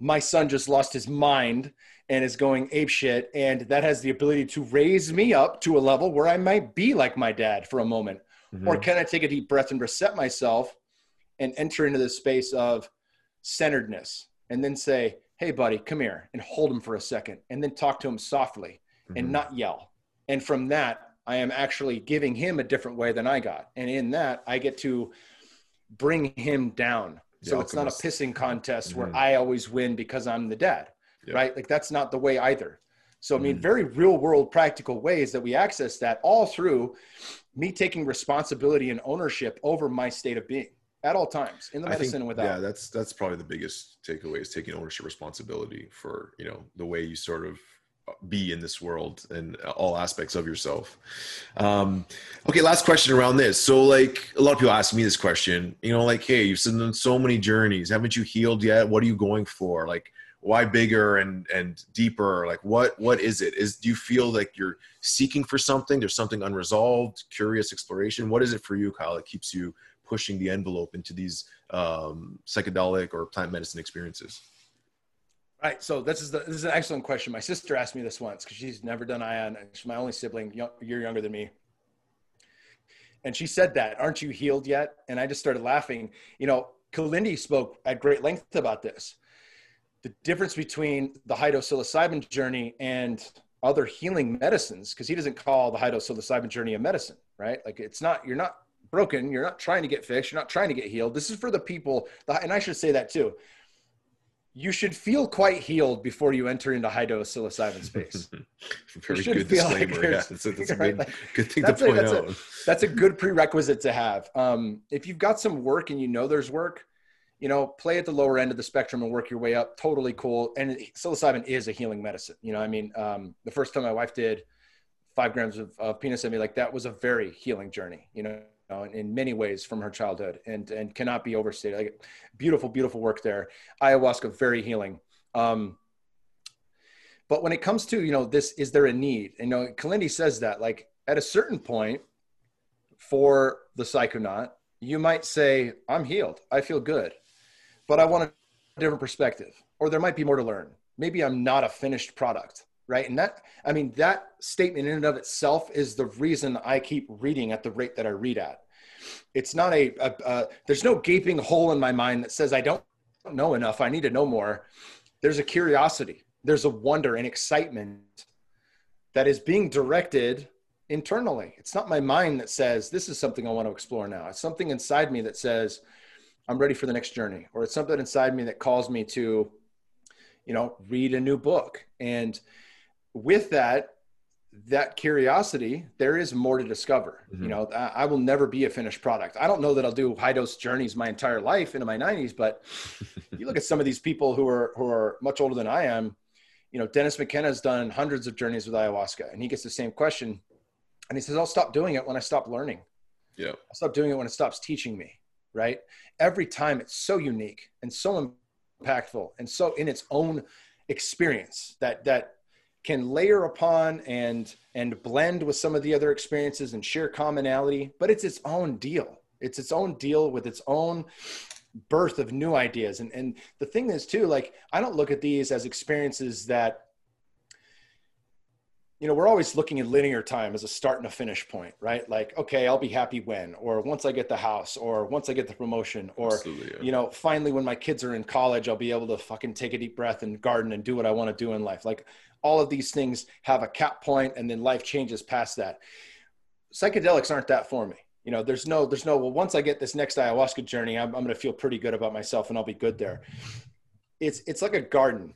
my son just lost his mind and is going ape shit, and that has the ability to raise me up to a level where I might be like my dad for a moment, mm-hmm. or can I take a deep breath and reset myself and enter into the space of centeredness, and then say, "Hey, buddy, come here," and hold him for a second, and then talk to him softly mm-hmm. and not yell. And from that, I am actually giving him a different way than I got, and in that, I get to bring him down. The so alchemist. it's not a pissing contest mm-hmm. where I always win because I'm the dad, yep. right? Like that's not the way either. So I mean, mm-hmm. very real world practical ways that we access that all through me taking responsibility and ownership over my state of being at all times in the medicine think, and without. Yeah, that's that's probably the biggest takeaway is taking ownership responsibility for you know the way you sort of be in this world and all aspects of yourself. Um, okay, last question around this. So, like a lot of people ask me this question, you know, like, hey, you've done so many journeys, haven't you healed yet? What are you going for? Like, why bigger and and deeper? Like, what what is it? Is do you feel like you're seeking for something? There's something unresolved, curious exploration. What is it for you, Kyle? That keeps you pushing the envelope into these um, psychedelic or plant medicine experiences? Right. So this is the, this is an excellent question. My sister asked me this once because she's never done ion. She's my only sibling, year younger than me. And she said that, aren't you healed yet? And I just started laughing. You know, Kilindi spoke at great length about this. The difference between the psilocybin journey and other healing medicines, because he doesn't call the psilocybin journey a medicine, right? Like it's not, you're not broken. You're not trying to get fixed. You're not trying to get healed. This is for the people. And I should say that too you should feel quite healed before you enter into high dose psilocybin space. Very good disclaimer. Like yeah, that's, a, that's a good, like, good thing to point a, that's out. A, that's a good prerequisite to have. Um, if you've got some work and you know there's work, you know, play at the lower end of the spectrum and work your way up. Totally cool. And psilocybin is a healing medicine. You know, I mean, um, the first time my wife did five grams of, of penis at me, like that was a very healing journey. You know, know, in many ways from her childhood and and cannot be overstated. Like beautiful, beautiful work there. Ayahuasca very healing. Um, but when it comes to you know this, is there a need? You know, Kilindi says that like at a certain point for the psychonaut, you might say, "I'm healed. I feel good," but I want a different perspective, or there might be more to learn. Maybe I'm not a finished product right? And that, I mean, that statement in and of itself is the reason I keep reading at the rate that I read at. It's not a, a, a there's no gaping hole in my mind that says I don't know enough. I need to know more. There's a curiosity. There's a wonder and excitement that is being directed internally. It's not my mind that says this is something I want to explore now. It's something inside me that says I'm ready for the next journey, or it's something inside me that calls me to, you know, read a new book. And with that that curiosity there is more to discover. Mm-hmm. you know I, I, will never be a finished product. I don't know that i'll do high dose journeys my entire life into my 90s but you look at some of these people who are who are much older than i am you know dennis mckenna has done hundreds of journeys with ayahuasca and he gets the same question and he says i'll stop doing it when i stop learning. Yeah. I'll stop doing it when it stops teaching me right? Every time it's so unique and so impactful and so in its own experience that that can layer upon and and blend with some of the other experiences and share commonality but it's its own deal it's its own deal with its own birth of new ideas and and the thing is too like i don't look at these as experiences that you know, we're always looking at linear time as a start and a finish point, right? Like, okay, I'll be happy when, or once I get the house, or once I get the promotion, or, yeah. you know, finally when my kids are in college, I'll be able to fucking take a deep breath and garden and do what I want to do in life. Like, all of these things have a cap point and then life changes past that. Psychedelics aren't that for me. You know, there's no, there's no, well, once I get this next ayahuasca journey, I'm, I'm going to feel pretty good about myself and I'll be good there. It's, it's like a garden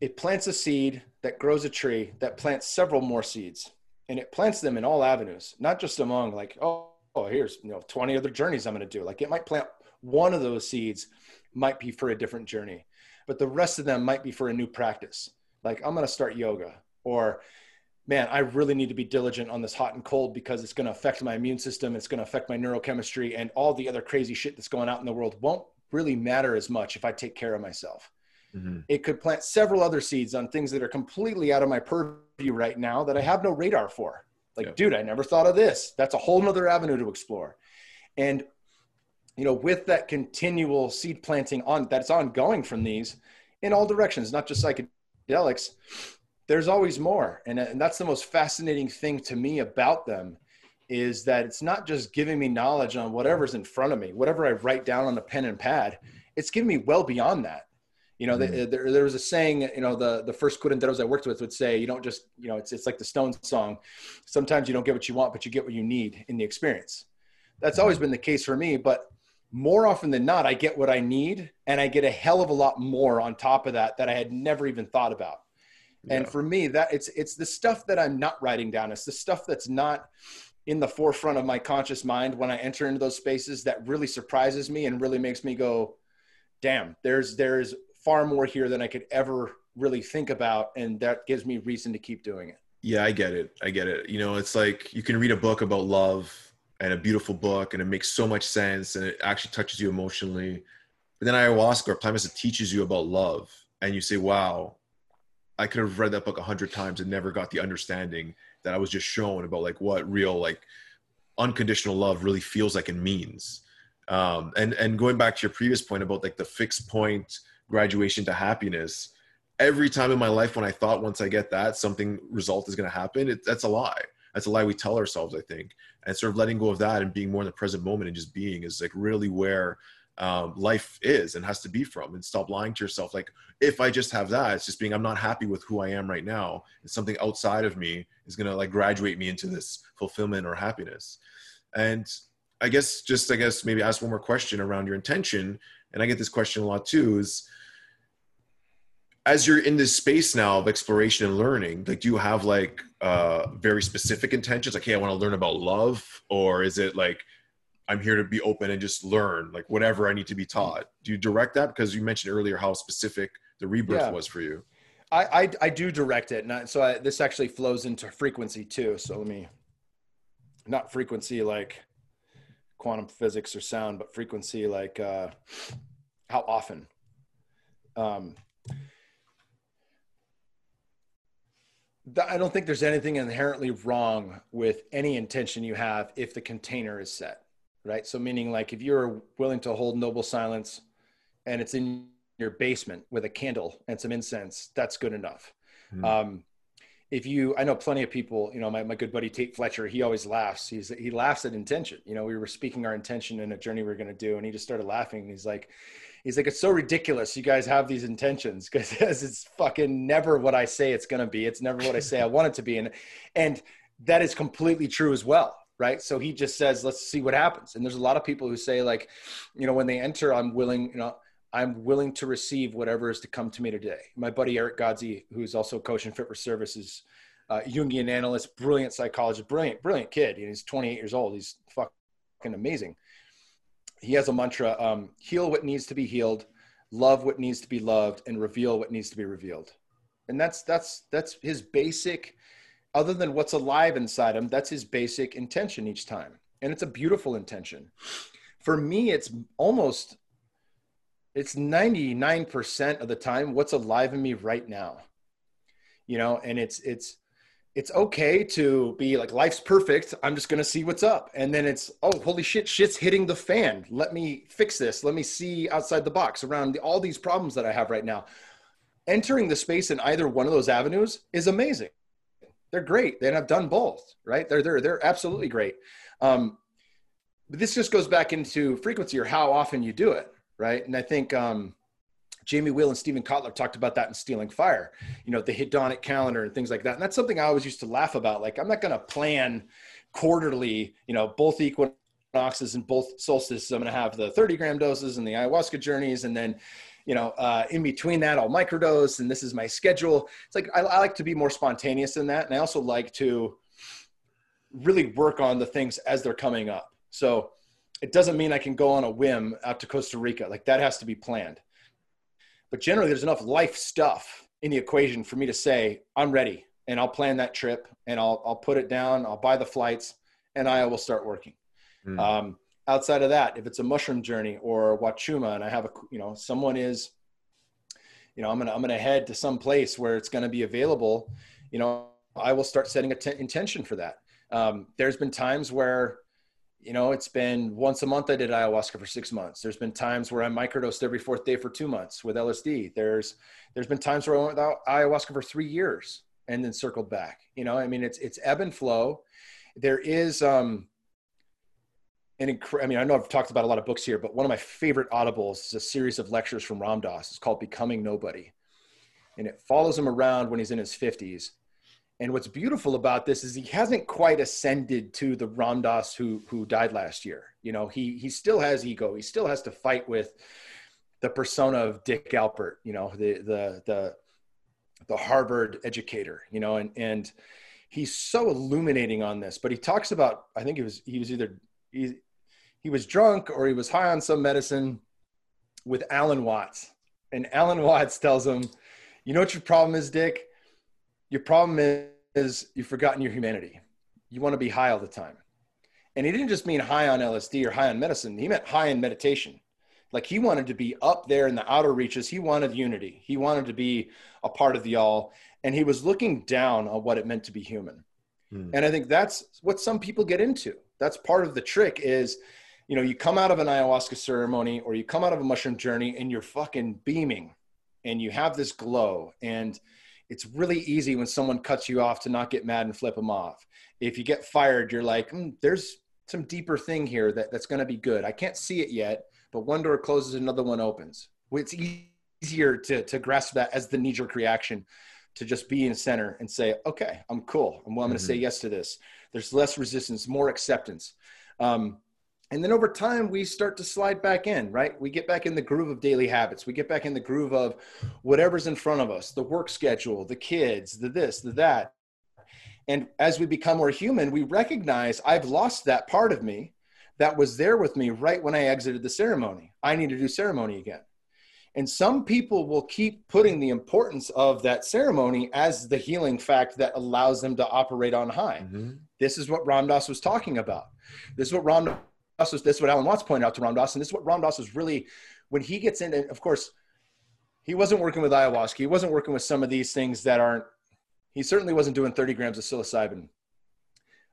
it plants a seed that grows a tree that plants several more seeds and it plants them in all avenues not just among like oh, oh here's you know 20 other journeys i'm going to do like it might plant one of those seeds might be for a different journey but the rest of them might be for a new practice like i'm going to start yoga or man i really need to be diligent on this hot and cold because it's going to affect my immune system it's going to affect my neurochemistry and all the other crazy shit that's going out in the world won't really matter as much if i take care of myself Mm-hmm. It could plant several other seeds on things that are completely out of my purview right now that I have no radar for. Like, yeah. dude, I never thought of this. That's a whole nother avenue to explore. And, you know, with that continual seed planting on that's ongoing from these in all directions, not just psychedelics, there's always more. And, and that's the most fascinating thing to me about them is that it's not just giving me knowledge on whatever's in front of me, whatever I write down on a pen and pad, it's giving me well beyond that you know, mm-hmm. the, there, there was a saying, you know, the, the first curanderos I worked with would say, you don't just, you know, it's, it's like the Stones song. Sometimes you don't get what you want, but you get what you need in the experience. That's always mm-hmm. been the case for me, but more often than not, I get what I need and I get a hell of a lot more on top of that that I had never even thought about. Yeah. And for me, that it's, it's the stuff that I'm not writing down. It's the stuff that's not in the forefront of my conscious mind when I enter into those spaces that really surprises me and really makes me go, damn, there's, there's far more here than I could ever really think about. And that gives me reason to keep doing it. Yeah, I get it. I get it. You know, it's like you can read a book about love and a beautiful book and it makes so much sense and it actually touches you emotionally. But then ayahuasca or plant medicine teaches you about love and you say, wow, I could have read that book a hundred times and never got the understanding that I was just shown about like what real like unconditional love really feels like and means. Um, and and going back to your previous point about like the fixed point graduation to happiness every time in my life when i thought once i get that something result is going to happen it, that's a lie that's a lie we tell ourselves i think. And sort of letting go of that and being more in the present moment and just being is like really where um, life is and has to be from. And stop lying to yourself like if i just have that it's just being i'm not happy with who i am right now. It's something outside of me is going to like graduate me into this fulfillment or happiness. And i guess just i guess maybe ask one more question around your intention. And i get this question a lot too is as you're in this space now of exploration and learning like do you have like uh very specific intentions like hey i want to learn about love or is it like i'm here to be open and just learn like whatever i need to be taught. Do you direct that? Because you mentioned earlier how specific the rebirth yeah. was for you. I, I, I do direct it and so I, this actually flows into frequency too so let me not frequency like quantum physics or sound but frequency like uh how often? Um I don't think there's anything inherently wrong with any intention you have if the container is set, right? So, meaning like if you're willing to hold noble silence and it's in your basement with a candle and some incense, that's good enough. Mm-hmm. Um, if you, I know plenty of people, you know, my, my good buddy Tait Fletcher, he always laughs. He's, he laughs at intention. You know, we were speaking our intention in a journey we are going to do, and he just started laughing. He's like, he's like, it's so ridiculous. You guys have these intentions because it's fucking never what I say it's going to be. It's never what I say I want it to be. And, and that is completely true as well. Right. So he just says, let's see what happens. And there's a lot of people who say like, you know, when they enter, I'm willing, you know, I'm willing to receive whatever is to come to me today. My buddy Eric Godsey, who's also a coach and fit for services, uh, Jungian analyst, brilliant psychologist, brilliant, brilliant kid. He's 28 years old. He's fucking amazing he has a mantra um, heal what needs to be healed love what needs to be loved and reveal what needs to be revealed. And that's that's that's his basic other than what's alive inside him that's his basic intention each time. And it's a beautiful intention. For me it's almost it's 99% of the time what's alive in me right now. You know and it's it's it's okay to be like life's perfect i'm just going to see what's up and then it's oh holy shit shit's hitting the fan let me fix this let me see outside the box around all these problems that i have right now entering the space in either one of those avenues is amazing they're great. And I've done both, right? They're they're they're absolutely great. Um, but this just goes back into frequency or how often you do it, right? And I think um, Jamie Wheal and Stephen Kotler talked about that in Stealing Fire, you know, the hedonic calendar and things like that. And that's something I always used to laugh about. Like, I'm not going to plan quarterly, you know, both equinoxes and both solstices. I'm going to have the 30 gram doses and the ayahuasca journeys. And then, you know, uh, in between that, I'll microdose. And this is my schedule. It's like, I, I like to be more spontaneous than that. And I also like to really work on the things as they're coming up. So it doesn't mean I can go on a whim out to Costa Rica. Like that has to be planned. But generally, there's enough life stuff in the equation for me to say, I'm ready and I'll plan that trip and I'll, I'll put it down, I'll buy the flights, and I will start working. Mm. Um, outside of that, if it's a mushroom journey or Wachuma and I have a, you know, someone is, you know, I'm gonna I'm gonna head to some place where it's gonna be available. You know, I will start setting a t- intention for that. Um, there's been times where you know, it's been once a month I did ayahuasca for six months. There's been times where I microdosed every fourth day for two months with LSD. There's there's been times where I went without ayahuasca for three years and then circled back. You know, I mean, it's it's ebb and flow. There is um an inc- I mean, I know I've talked about a lot of books here, but one of my favorite audibles is a series of lectures from Ram Dass. It's called Becoming Nobody, and it follows him around when he's in his fifties and what's beautiful about this is he hasn't quite ascended to the Ram Dass who who died last year. You know, he he still has ego. He still has to fight with the persona of Dick Alpert. You know, the the the the Harvard educator. You know, and and he's so illuminating on this. But he talks about I think he was he was either he he was drunk or he was high on some medicine with Alan Watts, and Alan Watts tells him, "You know what your problem is, Dick." Your problem is you've forgotten your humanity. You want to be high all the time. And he didn't just mean high on LSD or high on medicine. He meant high in meditation. Like he wanted to be up there in the outer reaches. He wanted unity. He wanted to be a part of the all. And he was looking down on what it meant to be human. Hmm. And I think that's what some people get into. That's part of the trick is, you know, you come out of an ayahuasca ceremony or you come out of a mushroom journey and you're fucking beaming and you have this glow and it's really easy when someone cuts you off to not get mad and flip them off. If you get fired, you're like, mm, there's some deeper thing here that, that's going to be good. I can't see it yet, but one door closes, another one opens. It's easier to, to grasp that as the knee jerk reaction to just be in center and say, okay, I'm cool. I'm, well, I'm going to say mm-hmm. yes to this. There's less resistance, more acceptance. Um, and then over time we start to slide back in right we get back in the groove of daily habits we get back in the groove of whatever's in front of us the work schedule the kids the this the that and as we become more human we recognize i've lost that part of me that was there with me right when i exited the ceremony i need to do ceremony again and some people will keep putting the importance of that ceremony as the healing fact that allows them to operate on high. Mm-hmm. This is what Ram Dass was talking about. This is what Was this is what Alan Watts pointed out to Ram Dass, and this is what Ram Dass was really when he gets in. And of course, he wasn't working with ayahuasca. He wasn't working with some of these things that aren't. He certainly wasn't doing 30 grams of psilocybin.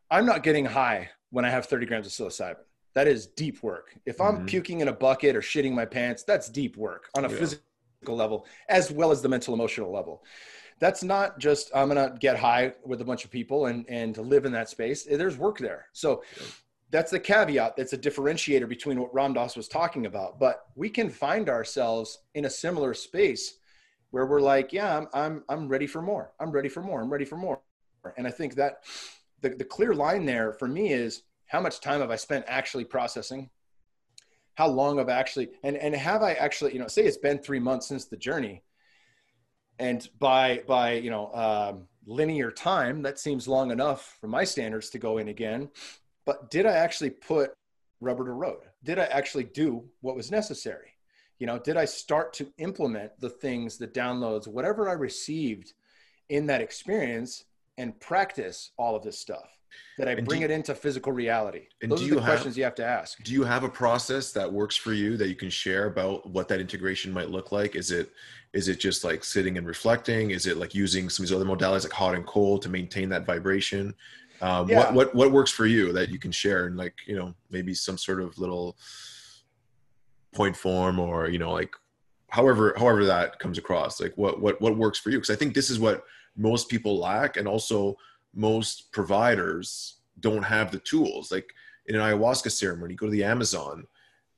I'm not getting high when I have 30 grams of psilocybin. That is deep work. If I'm mm-hmm. puking in a bucket or shitting my pants, that's deep work on a yeah. physical level as well as the mental emotional level. That's not just I'm gonna get high with a bunch of people and and to live in that space. There's work there. So that's the caveat that's a differentiator between what Ram Dass was talking about. But we can find ourselves in a similar space where we're like, yeah, I'm, I'm, I'm ready for more. I'm ready for more. I'm ready for more. And I think that the, the clear line there for me is how much time have I spent actually processing? How long have I actually, and, and have I actually, you know, say it's been three months since the journey and by, by, you know, um, linear time, that seems long enough for my standards to go in again but did I actually put rubber to road? Did I actually do what was necessary? You know, did I start to implement the things, the downloads, whatever I received in that experience and practice all of this stuff? That I and bring you, it into physical reality. And Those are the have, questions you have to ask. Do you have a process that works for you that you can share about what that integration might look like? Is it is it just like sitting and reflecting? Is it like using some of these other modalities like hot and cold to maintain that vibration? Um, yeah. what what what works for you that you can share and like you know maybe some sort of little point form or you know like however however that comes across like what what what works for you because i think this is what most people lack and also most providers don't have the tools. Like in an ayahuasca ceremony, go to the Amazon,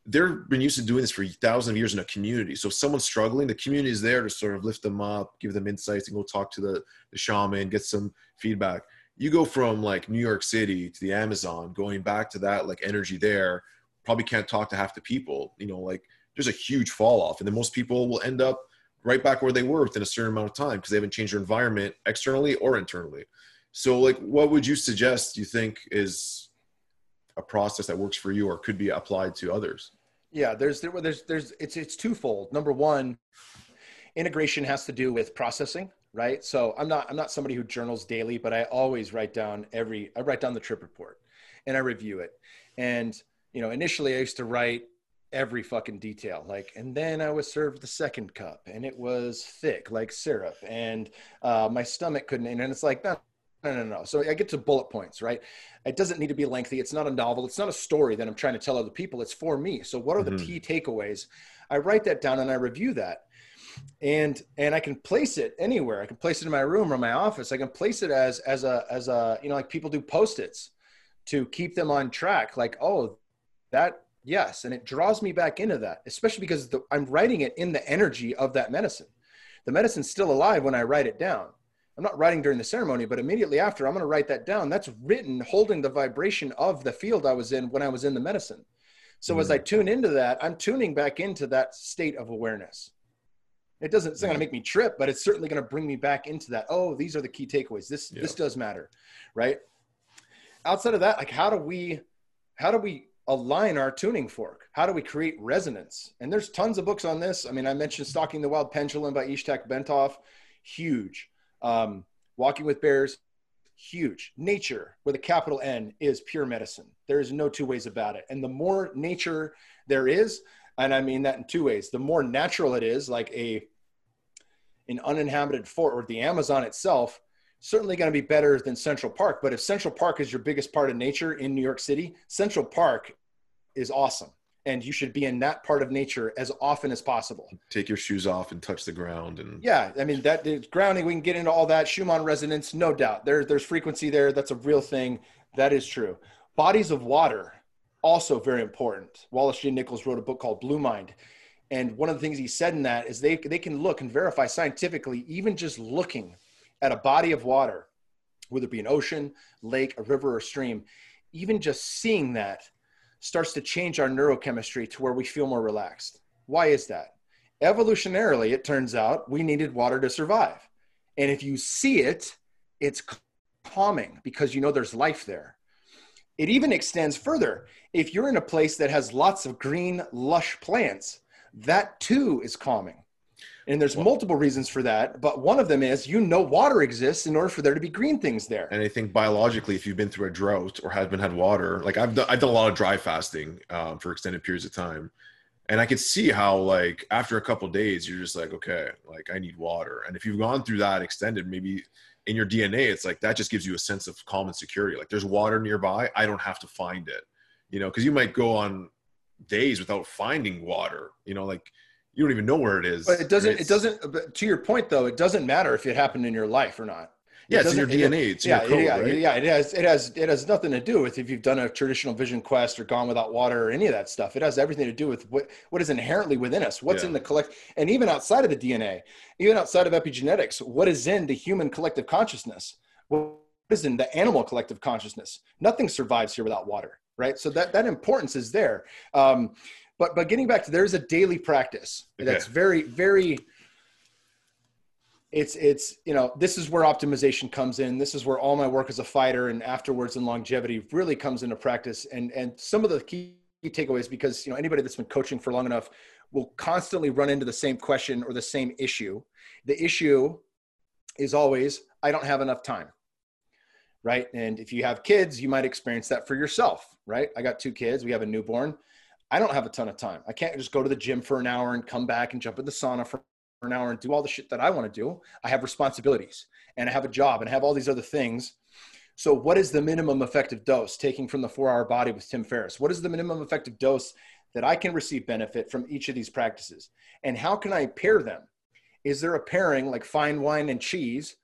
they've been used to doing this for thousands of years in a community. So if someone's struggling, the community is there to sort of lift them up, give them insights, and go talk to the, the shaman, get some feedback. You go from like New York City to the Amazon, going back to that like energy there, probably can't talk to half the people. You know, like there's a huge fall off, and then most people will end up right back where they were within a certain amount of time because they haven't changed their environment externally or internally. So, like, what would you suggest? You think is a process that works for you or could be applied to others? Yeah, there's there, there's there's it's it's twofold. Number one, integration has to do with processing, right? So I'm not I'm not somebody who journals daily, but I always write down every I write down the trip report and I review it. And you know, initially I used to write every fucking detail like and then i was served the second cup and it was thick like syrup and uh, my stomach couldn't and it's like no no no no. So i get to bullet points right? It doesn't need to be lengthy. It's not a novel. It's not a story that i'm trying to tell other people. It's for me. So what are the mm-hmm. key takeaways? I write that down and i review that and and i can place it anywhere. I can place it in my room or my office. I can place it as as a as a you know like people do post-its to keep them on track. Like oh that yes. And it draws me back into that especially because the, i'm writing it in the energy of that medicine. The medicine's still alive when i write it down. I'm not writing during the ceremony but immediately after i'm going to write that down. That's written holding the vibration of the field i was in when i was in the medicine. So mm as i tune into that i'm tuning back into that state of awareness it doesn't it's not going to make me trip but it's certainly going to bring me back into that oh these are the key takeaways this yeah. this does matter right outside of that like how do we how do we align our tuning fork? How do we create resonance? And there's tons of books on this. I mean, I mentioned Stalking the Wild Pendulum by Itzhak Bentov, huge. Um, Walking with Bears, huge. Nature with a capital N is pure medicine. There is no two ways about it. And the more nature there is, and I mean that in two ways, the more natural it is, like a an uninhabited fort or the Amazon itself, certainly going to be better than Central Park. But if Central Park is your biggest part of nature in New York City, Central Park is awesome and you should be in that part of nature as often as possible. Take your shoes off and touch the ground and Yeah, I mean that the grounding we can get into all that Schumann resonance no doubt. There there's frequency there that's a real thing. That is true. Bodies of water also very important. Wallace J Nichols wrote a book called Blue Mind. And one of the things he said in that is they they can look and verify scientifically even just looking at a body of water whether it be an ocean, lake, a river or stream, even just seeing that starts to change our neurochemistry to where we feel more relaxed. Why is that? Evolutionarily, it turns out we needed water to survive. And if you see it, it's calming because you know there's life there. It even extends further. If you're in a place that has lots of green, lush plants, that too is calming. And there's multiple reasons for that, but one of them is you know water exists in order for there to be green things there. And I think biologically, if you've been through a drought or have been had water, like I've done, I've done a lot of dry fasting um, for extended periods of time, and I could see how like after a couple days, you're just like, okay, like I need water. And if you've gone through that extended, maybe in your DNA, it's like that just gives you a sense of calm and security. Like there's water nearby, I don't have to find it, you know, because you might go on days without finding water, you know, like you don't even know where it is. But it doesn't. It doesn't. To your point, though, it doesn't matter if it happened in your life or not. It yeah, it's in your DNA. It's yeah, your code, yeah, right? yeah. It has. It has. It has nothing to do with if you've done a traditional vision quest or gone without water or any of that stuff. It has everything to do with what what is inherently within us. What's yeah. in the collect, and even outside of the DNA, even outside of epigenetics, what is in the human collective consciousness? What is in the animal collective consciousness? Nothing survives here without water, right? So that that importance is there. Um, but but getting back to there's a daily practice okay. that's very very it's it's you know this is where optimization comes in. This is where all my work as a fighter and afterwards in longevity really comes into practice. And and some of the key takeaways because you know anybody that's been coaching for long enough will constantly run into the same question or the same issue. The issue is always i don't have enough time right? And if you have kids you might experience that for yourself right? I got two kids we have a newborn. I don't have a ton of time. I can't just go to the gym for an hour and come back and jump in the sauna for an hour and do all the shit that I want to do. I have responsibilities and I have a job and I have all these other things. So, what is the minimum effective dose taking from the four hour body with Tim Ferriss? What is the minimum effective dose that I can receive benefit from each of these practices? And how can I pair them? Is there a pairing like fine wine and cheese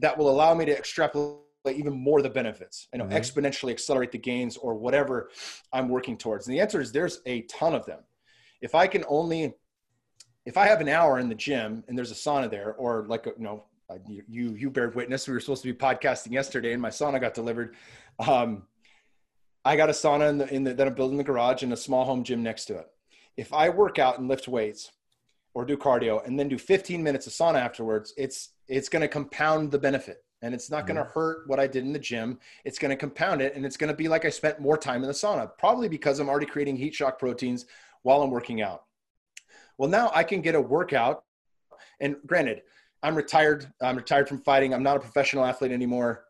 that will allow me to extrapolate even more the benefits, and mm-hmm. exponentially accelerate the gains or whatever I'm working towards? And the answer is there's a ton of them. If I can only, if I have an hour in the gym and there's a sauna there, or like, you know, you, you, you bear witness, we were supposed to be podcasting yesterday and my sauna got delivered. Um, I got a sauna in the, in the, that I'm building in the garage and a small home gym next to it. If I work out and lift weights or do cardio and then do 15 minutes of sauna afterwards, it's, it's going to compound the benefit and it's not going to mm-hmm. hurt what I did in the gym. It's going to compound it and it's going to be like I spent more time in the sauna, probably because I'm already creating heat shock proteins while I'm working out. Well, now I can get a workout. And granted, I'm retired. I'm retired from fighting. I'm not a professional athlete anymore.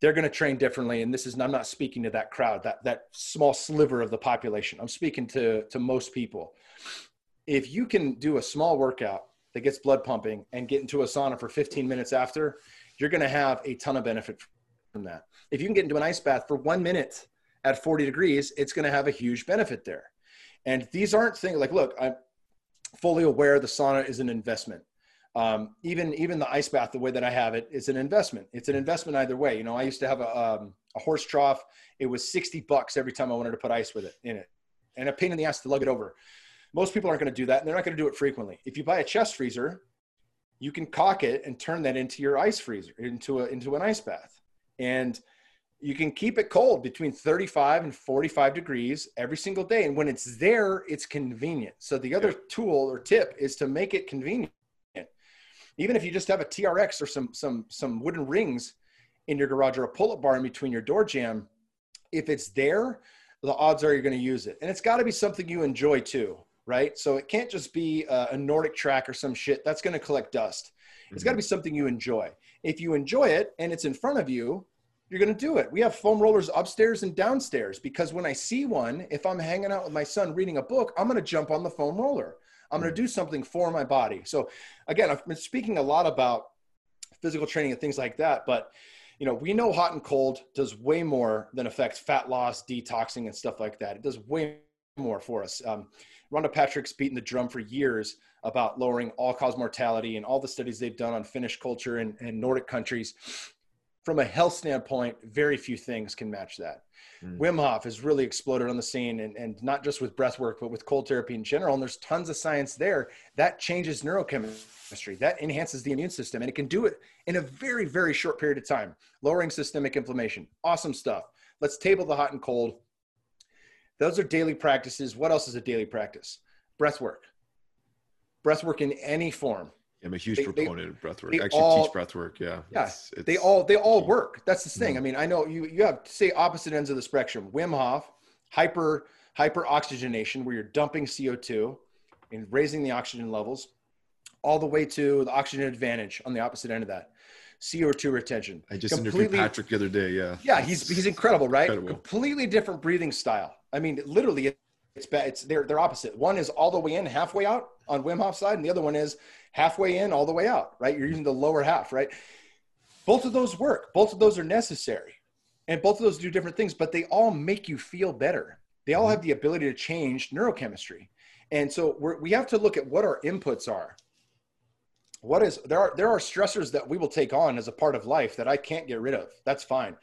They're going to train differently. And this is, I'm not speaking to that crowd, that, that small sliver of the population. I'm speaking to, to most people. If you can do a small workout that gets blood pumping and get into a sauna for 15 minutes after, you're going to have a ton of benefit from that. If you can get into an ice bath for one minute at 40 degrees, it's going to have a huge benefit there. And these aren't things like, look, I'm fully aware the sauna is an investment. Um, even even the ice bath, the way that I have it, is an investment. It's an investment either way. You know, I used to have a, um, a horse trough. It was 60 bucks every time I wanted to put ice with it in it, and a pain in the ass to lug it over. Most people aren't going to do that, and they're not going to do it frequently. If you buy a chest freezer, you can caulk it and turn that into your ice freezer, into a into an ice bath, and you can keep it cold between 35 and 45 degrees every single day. And when it's there, it's convenient. So the other tool or tip is to make it convenient. Even if you just have a TRX or some some some wooden rings in your garage or a pull-up bar in between your door jamb, if it's there, the odds are you're going to use it. And it's got to be something you enjoy too, right? So it can't just be a, a NordicTrack or some shit that's going to collect dust. It's mm-hmm. got to be something you enjoy. If you enjoy it and it's in front of you, you're going to do it. We have foam rollers upstairs and downstairs because when I see one, if I'm hanging out with my son reading a book, I'm going to jump on the foam roller. I'm going to do something for my body. So again, I've been speaking a lot about physical training and things like that, but you know, we know hot and cold does way more than affect fat loss, detoxing, and stuff like that. It does way more for us. Um, Rhonda Patrick's beaten the drum for years about lowering all cause mortality and all the studies they've done on Finnish culture and, and Nordic countries from a health standpoint, very few things can match that. Mm. Wim Hof has really exploded on the scene and, and not just with breath work, but with cold therapy in general. And there's tons of science there that changes neurochemistry, that enhances the immune system, and it can do it in a very, very short period of time, lowering systemic inflammation. Awesome stuff. Let's table the hot and cold. Those are daily practices. What else is a daily practice? Breath work. Breath work in any form I'm a huge they, proponent of breath work. I actually all, teach breath work. Yeah. Yeah. It's, it's, they all they all work. That's the thing. Mm-hmm. I mean, I know you you have say opposite ends of the spectrum. Wim Hof, hyper hyper oxygenation, where you're dumping CO2 and raising the oxygen levels, all the way to the oxygen advantage on the opposite end of that. CO2 retention. I just Completely, interviewed Patrick the other day. Yeah. Yeah, he's he's incredible, right? Incredible. Completely different breathing style. I mean, literally, it's bad. It's they're they're opposite. One is all the way in, halfway out on Wim Hof side, and the other one is halfway in, all the way out, right? You're using the lower half, right? Both of those work. Both of those are necessary. And both of those do different things, but they all make you feel better. They all mm-hmm. have the ability to change neurochemistry. And so we have to look at what our inputs are. What is there are there are stressors that we will take on as a part of life that I can't get rid of. That's fine.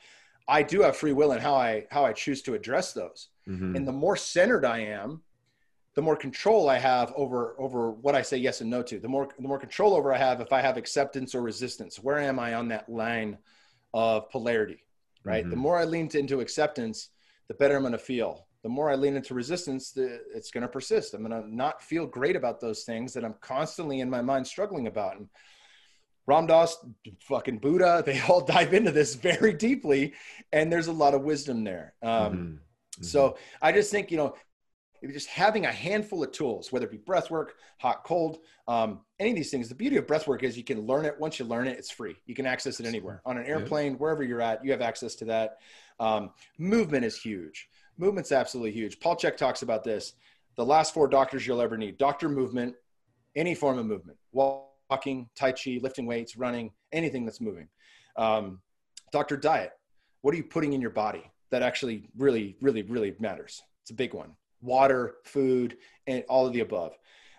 I do have free will in how I how I choose to address those. Mm-hmm. And the more centered I am, the more control I have over over what I say yes and no to. The more the more control over I have if I have acceptance or resistance. Where am I on that line of polarity? Right. Mm-hmm. The more I lean to, into acceptance, the better I'm going to feel. The more I lean into resistance, the, it's going to persist. I'm going to not feel great about those things that I'm constantly in my mind struggling about. And Ram Dass, fucking Buddha, they all dive into this very deeply, and there's a lot of wisdom there. Um, mm-hmm. Mm-hmm. So I just think you know just having a handful of tools, whether it be breath work, hot, cold, um, any of these things. The beauty of breath work is you can learn it. Once you learn it, it's free. You can access it anywhere on an airplane, yeah. wherever you're at, you have access to that. Um, movement is huge. Movement's absolutely huge. Paul Chek talks about this. The last four doctors you'll ever need doctor movement, any form of movement, walking, Tai Chi, lifting weights, running, anything that's moving. Um, doctor diet. What are you putting in your body that actually really, really, really matters? It's a big one water, food, and all of the above.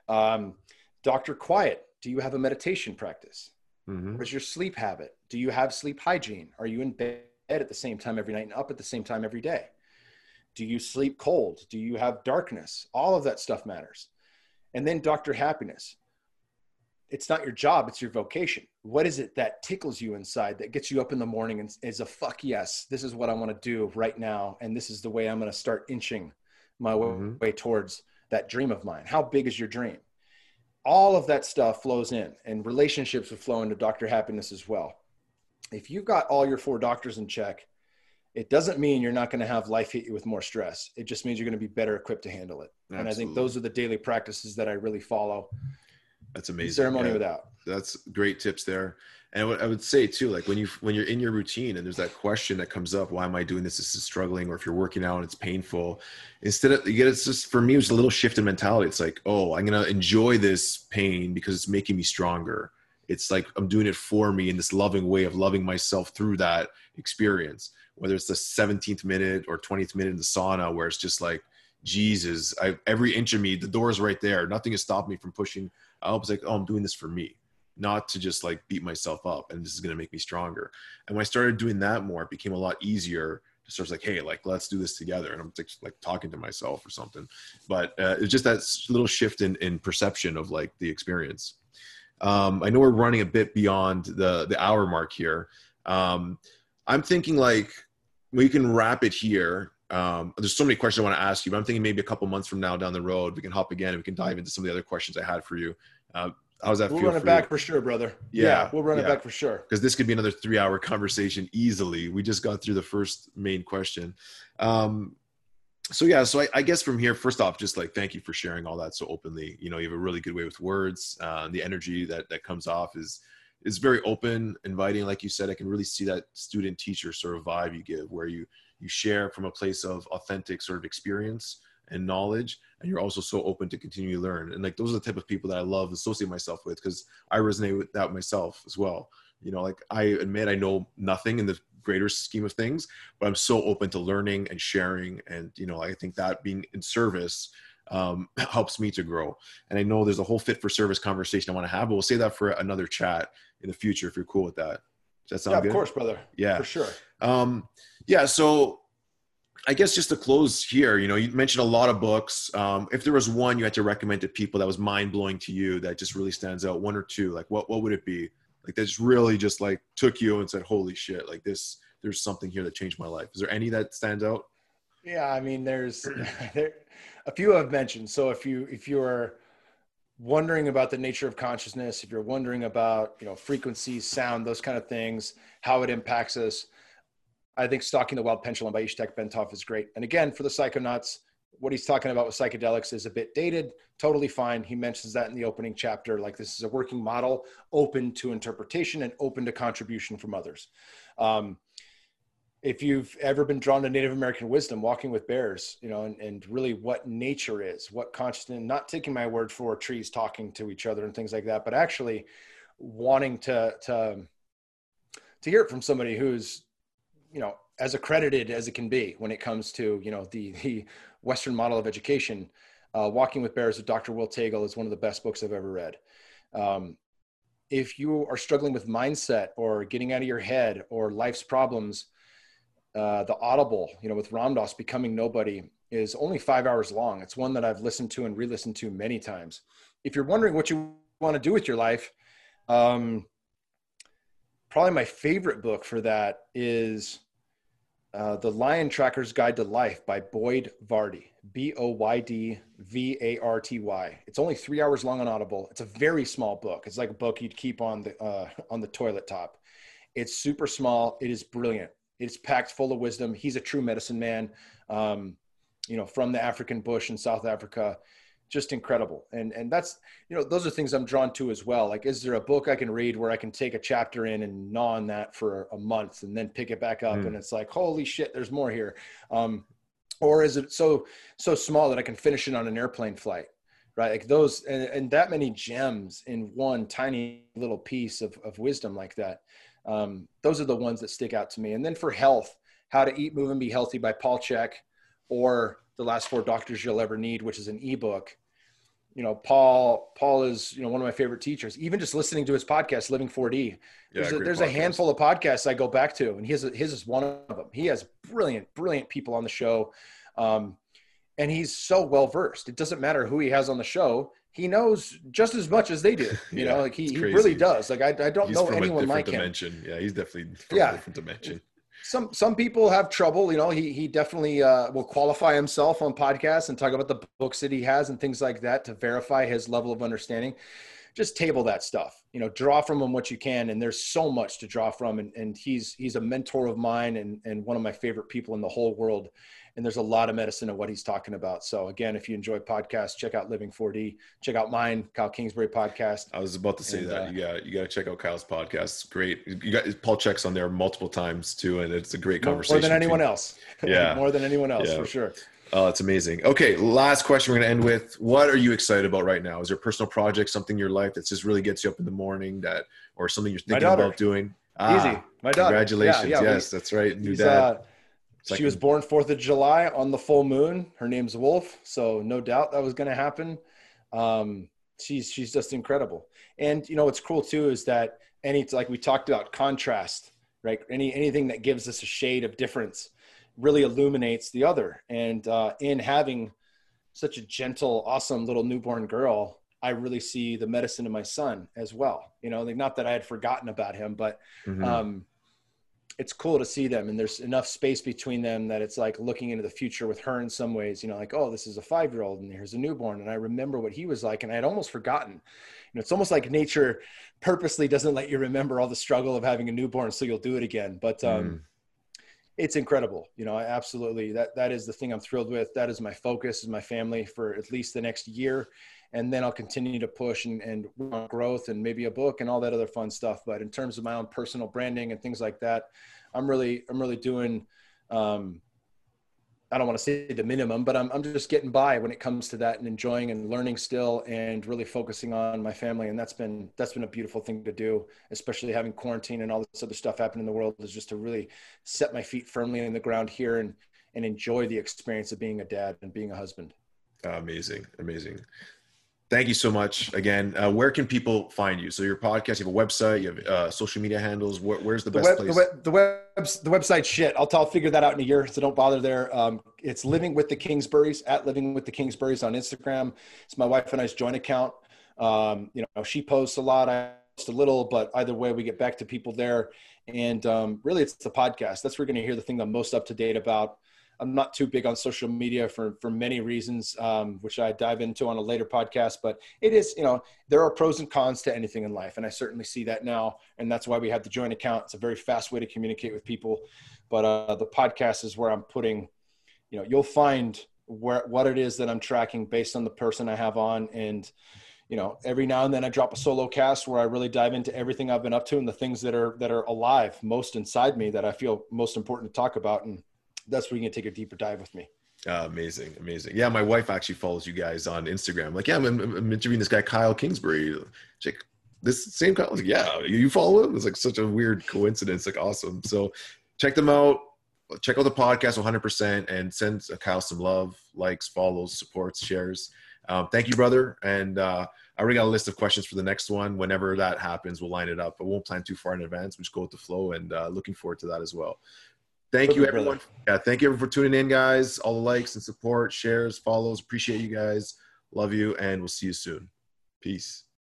Um, Dr. Quiet, do you have a meditation practice? Mm-hmm. What is your sleep habit? Do you have sleep hygiene? Are you in bed at the same time every night and up at the same time every day? Do you sleep cold? Do you have darkness? All of that stuff matters. And then Dr. Happiness. It's not your job, it's your vocation. What is it that tickles you inside that gets you up in the morning and is a fuck yes, this is what I want to do right now. And this is the way I'm going to start inching my mm-hmm. way towards that dream of mine. How big is your dream? All of that stuff flows in, and relationships will flow into Dr. Happiness as well. If you've got all your four doctors in check, it doesn't mean you're not going to have life hit you with more stress. It just means you're going to be better equipped to handle it. Absolutely. And I think those are the daily practices that I really follow. That's amazing. Ceremony yeah, without. That's great tips there. And I would say too, like when you when you're in your routine and there's that question that comes up, why am I doing this? This is struggling, or if you're working out and it's painful, instead of you get it's just for me, it was a little shift in mentality. It's like, oh, I'm gonna enjoy this pain because it's making me stronger. It's like I'm doing it for me in this loving way of loving myself through that experience whether it's the 17th minute or 20th minute in the sauna where it's just like jesus I, every inch of me the door is right there. Nothing has stopped me from pushing. I was like oh i'm doing this for me not to just like beat myself up and this is going to make me stronger. And when i started doing that more it became a lot easier to start like hey like let's do this together. And i'm just, like talking to myself or something. But uh, it's just that little shift in, in perception of like the experience. Um, i know we're running a bit beyond the the hour mark here. Um, i'm thinking like we can wrap it here. Um, there's so many questions I want to ask you, but I'm thinking maybe a couple months from now down the road, we can hop again and we can dive into some of the other questions I had for you. Uh, how's that we'll feel? run it back you? for sure, brother. Yeah, yeah we'll run yeah. it back for sure. Because this could be another three hour conversation easily. We just got through the first main question. Um, so yeah, so I, I, guess from here, first off, just like thank you for sharing all that so openly. You know, you have a really good way with words. Uh, the energy that that comes off is is very open, inviting. Like you said, I can really see that student teacher sort of vibe you give, where you you share from a place of authentic sort of experience and knowledge, and you're also so open to continue to learn. And like those are the type of people that I love associate myself with because I resonate with that myself as well. You know, like I admit I know nothing in the greater scheme of things, but I'm so open to learning and sharing. And you know, I think that being in service um, helps me to grow. And I know there's a whole fit for service conversation I want to have, but we'll say that for another chat in the future if you're cool with that. Does that sound yeah, good? Of course, brother. Yeah, for sure. Um, yeah. So I guess just to close here, you know, you mentioned a lot of books. Um, if there was one you had to recommend to people that was mind blowing to you, that just really stands out, one or two, like what what would it be? Like that just really just like took you and said, "Holy shit!" Like this, there's something here that changed my life. Is there any that stands out? Yeah, I mean, there's there a few I've mentioned. So if you if you're wondering about the nature of consciousness, if you're wondering about you know frequencies, sound, those kind of things, how it impacts us, I think "Stalking the Wild Pendulum" by Itzhak Bentov is great. And again, for the psychonauts, what he's talking about with psychedelics is a bit dated. Totally fine. He mentions that in the opening chapter. Like this is a working model, open to interpretation and open to contribution from others. Um, if you've ever been drawn to Native American wisdom, walking with bears, you know, and, and really what nature is, what consciousness, not taking my word for trees talking to each other and things like that, but actually wanting to, to, to hear it from somebody who's, you know, as accredited as it can be when it comes to, you know, the, the Western model of education, uh, Walking with Bears with Dr. Will Taegel is one of the best books I've ever read. Um, if you are struggling with mindset or getting out of your head or life's problems, uh, the Audible, you know, with Ram Dass becoming nobody is only five hours long. It's one that I've listened to and re-listened to many times. If you're wondering what you want to do with your life, um, probably my favorite book for that is uh, The Lion Tracker's Guide to Life by Boyd Varty, B O Y D V A R T Y. It's only three hours long on Audible. It's a very small book. It's like a book you'd keep on the uh, on the toilet top. It's super small. It is brilliant. It's packed full of wisdom. He's a true medicine man, um, you know, from the African bush in South Africa. Just incredible. And and that's you know those are things I'm drawn to as well. Like, is there a book I can read where I can take a chapter in and gnaw on that for a month and then pick it back up mm. and it's like, holy shit, there's more here. Um, or is it so so small that I can finish it on an airplane flight? right like those and, and, that many gems in one tiny little piece of, of wisdom like that um, those are the ones that stick out to me. And then for health, How to Eat, Move, and Be Healthy by Paul Chek, or The Last Four Doctors You'll Ever Need, which is an ebook. you know, Paul, Paul is, you know, one of my favorite teachers, even just listening to his podcast, living 4D. Yeah, there's, a, there's a, handful of podcasts I go back to and his, his is one of them. He has brilliant, brilliant people on the show. Um, and he's so well versed. It doesn't matter who he has on the show. He knows just as much as they do. You yeah, know, like he, he really does. Like I, I don't he's know anyone like dimension. him. Yeah, he's definitely from yeah. a different dimension some some people have trouble you know he he definitely uh, will qualify himself on podcasts and talk about the books that he has and things like that to verify his level of understanding. Just table that stuff you know draw from him what you can. And there's so much to draw from. And, and he's he's a mentor of mine and and one of my favorite people in the whole world and there's a lot of medicine in what he's talking about. So again, if you enjoy podcasts, check out Living 4D. Check out mine, Kyle Kingsbury podcast. I was about to say and, that uh, you got you got to check out Kyle's podcast. It's great. You got Paul Chek's on there multiple times too, and it's a great conversation. More than anyone else. Yeah, more than anyone else yeah. for sure. Oh, it's amazing. Okay, last question we're going to end with. What are you excited about right now? Is there a personal project, something in your life that just really gets you up in the morning that, or something you're thinking about doing? Ah, Easy. My daughter. Congratulations. Yeah, yeah, yes, we, that's right. New dad. Uh, she was born Fourth of July on the full moon. Her name's Wolf, so no doubt that was going to happen. Um, she's she's just incredible. And you know what's cool too is that any like we talked about contrast, right? Any anything that gives us a shade of difference really illuminates the other. And uh, in having such a gentle, awesome little newborn girl, I really see the medicine in my son as well. You know, like not that I had forgotten about him, but mm-hmm. um, it's cool to see them and there's enough space between them that it's like looking into the future with her in some ways you know like oh this is a five year old and here's a newborn and i remember what he was like and i had almost forgotten you know it's almost like nature purposely doesn't let you remember all the struggle of having a newborn so you'll do it again but um mm. it's incredible you know I absolutely that that is the thing i'm thrilled with that is my focus is my family for at least the next year and then I'll continue to push and, and growth and maybe a book and all that other fun stuff. But in terms of my own personal branding and things like that, I'm really, I'm really doing, um, I don't want to say the minimum, but I'm, I'm just getting by when it comes to that and enjoying and learning still and really focusing on my family. And that's been, that's been a beautiful thing to do, especially having quarantine and all this other stuff happen in the world is just to really set my feet firmly in the ground here and, and enjoy the experience of being a dad and being a husband. Amazing. Amazing thank you so much again. Uh, where can people find you? So your podcast, you have a website, you have uh, social media handles. Where, where's the, the best web, place? The, web, the, web, the website shit. I'll, I'll figure that out in a year, so don't bother there. Um, it's Living with the Kingsburys at Living with the Kingsburys on Instagram. It's my wife and I's joint account. Um, you know, she posts a lot. I post a little, but either way, we get back to people there. And um, really, it's the podcast. That's where you're going to hear the thing I'm most up to date about. I'm not too big on social media for for many reasons, um, which I dive into on a later podcast. But it is, you know, there are pros and cons to anything in life, and I certainly see that now, and that's why we have the joint account. It's a very fast way to communicate with people. But uh, the podcast is where I'm putting, you know, you'll find where what it is that I'm tracking based on the person I have on, and you know, every now and then I drop a solo cast where I really dive into everything I've been up to and the things that are that are alive most inside me that I feel most important to talk about and that's where you can take a deeper dive with me. Uh, amazing, amazing. Yeah, my wife actually follows you guys on Instagram. Like, yeah, I'm, I'm interviewing this guy Kyle Kingsbury. like, this same Kyle. Like, yeah, you follow him. It's like such a weird coincidence. Like, awesome. So, check them out. Check out the podcast 100% and send Kyle some love, likes, follows, supports, shares. Um, thank you, brother. And uh, I already got a list of questions for the next one. Whenever that happens, we'll line it up. But won't plan too far in advance. We just go with the flow, and uh, looking forward to that as well. Thank you, everyone. Yeah, thank you everyone for tuning in, guys. All the likes and support, shares, follows. Appreciate you guys. Love you, and we'll see you soon. Peace.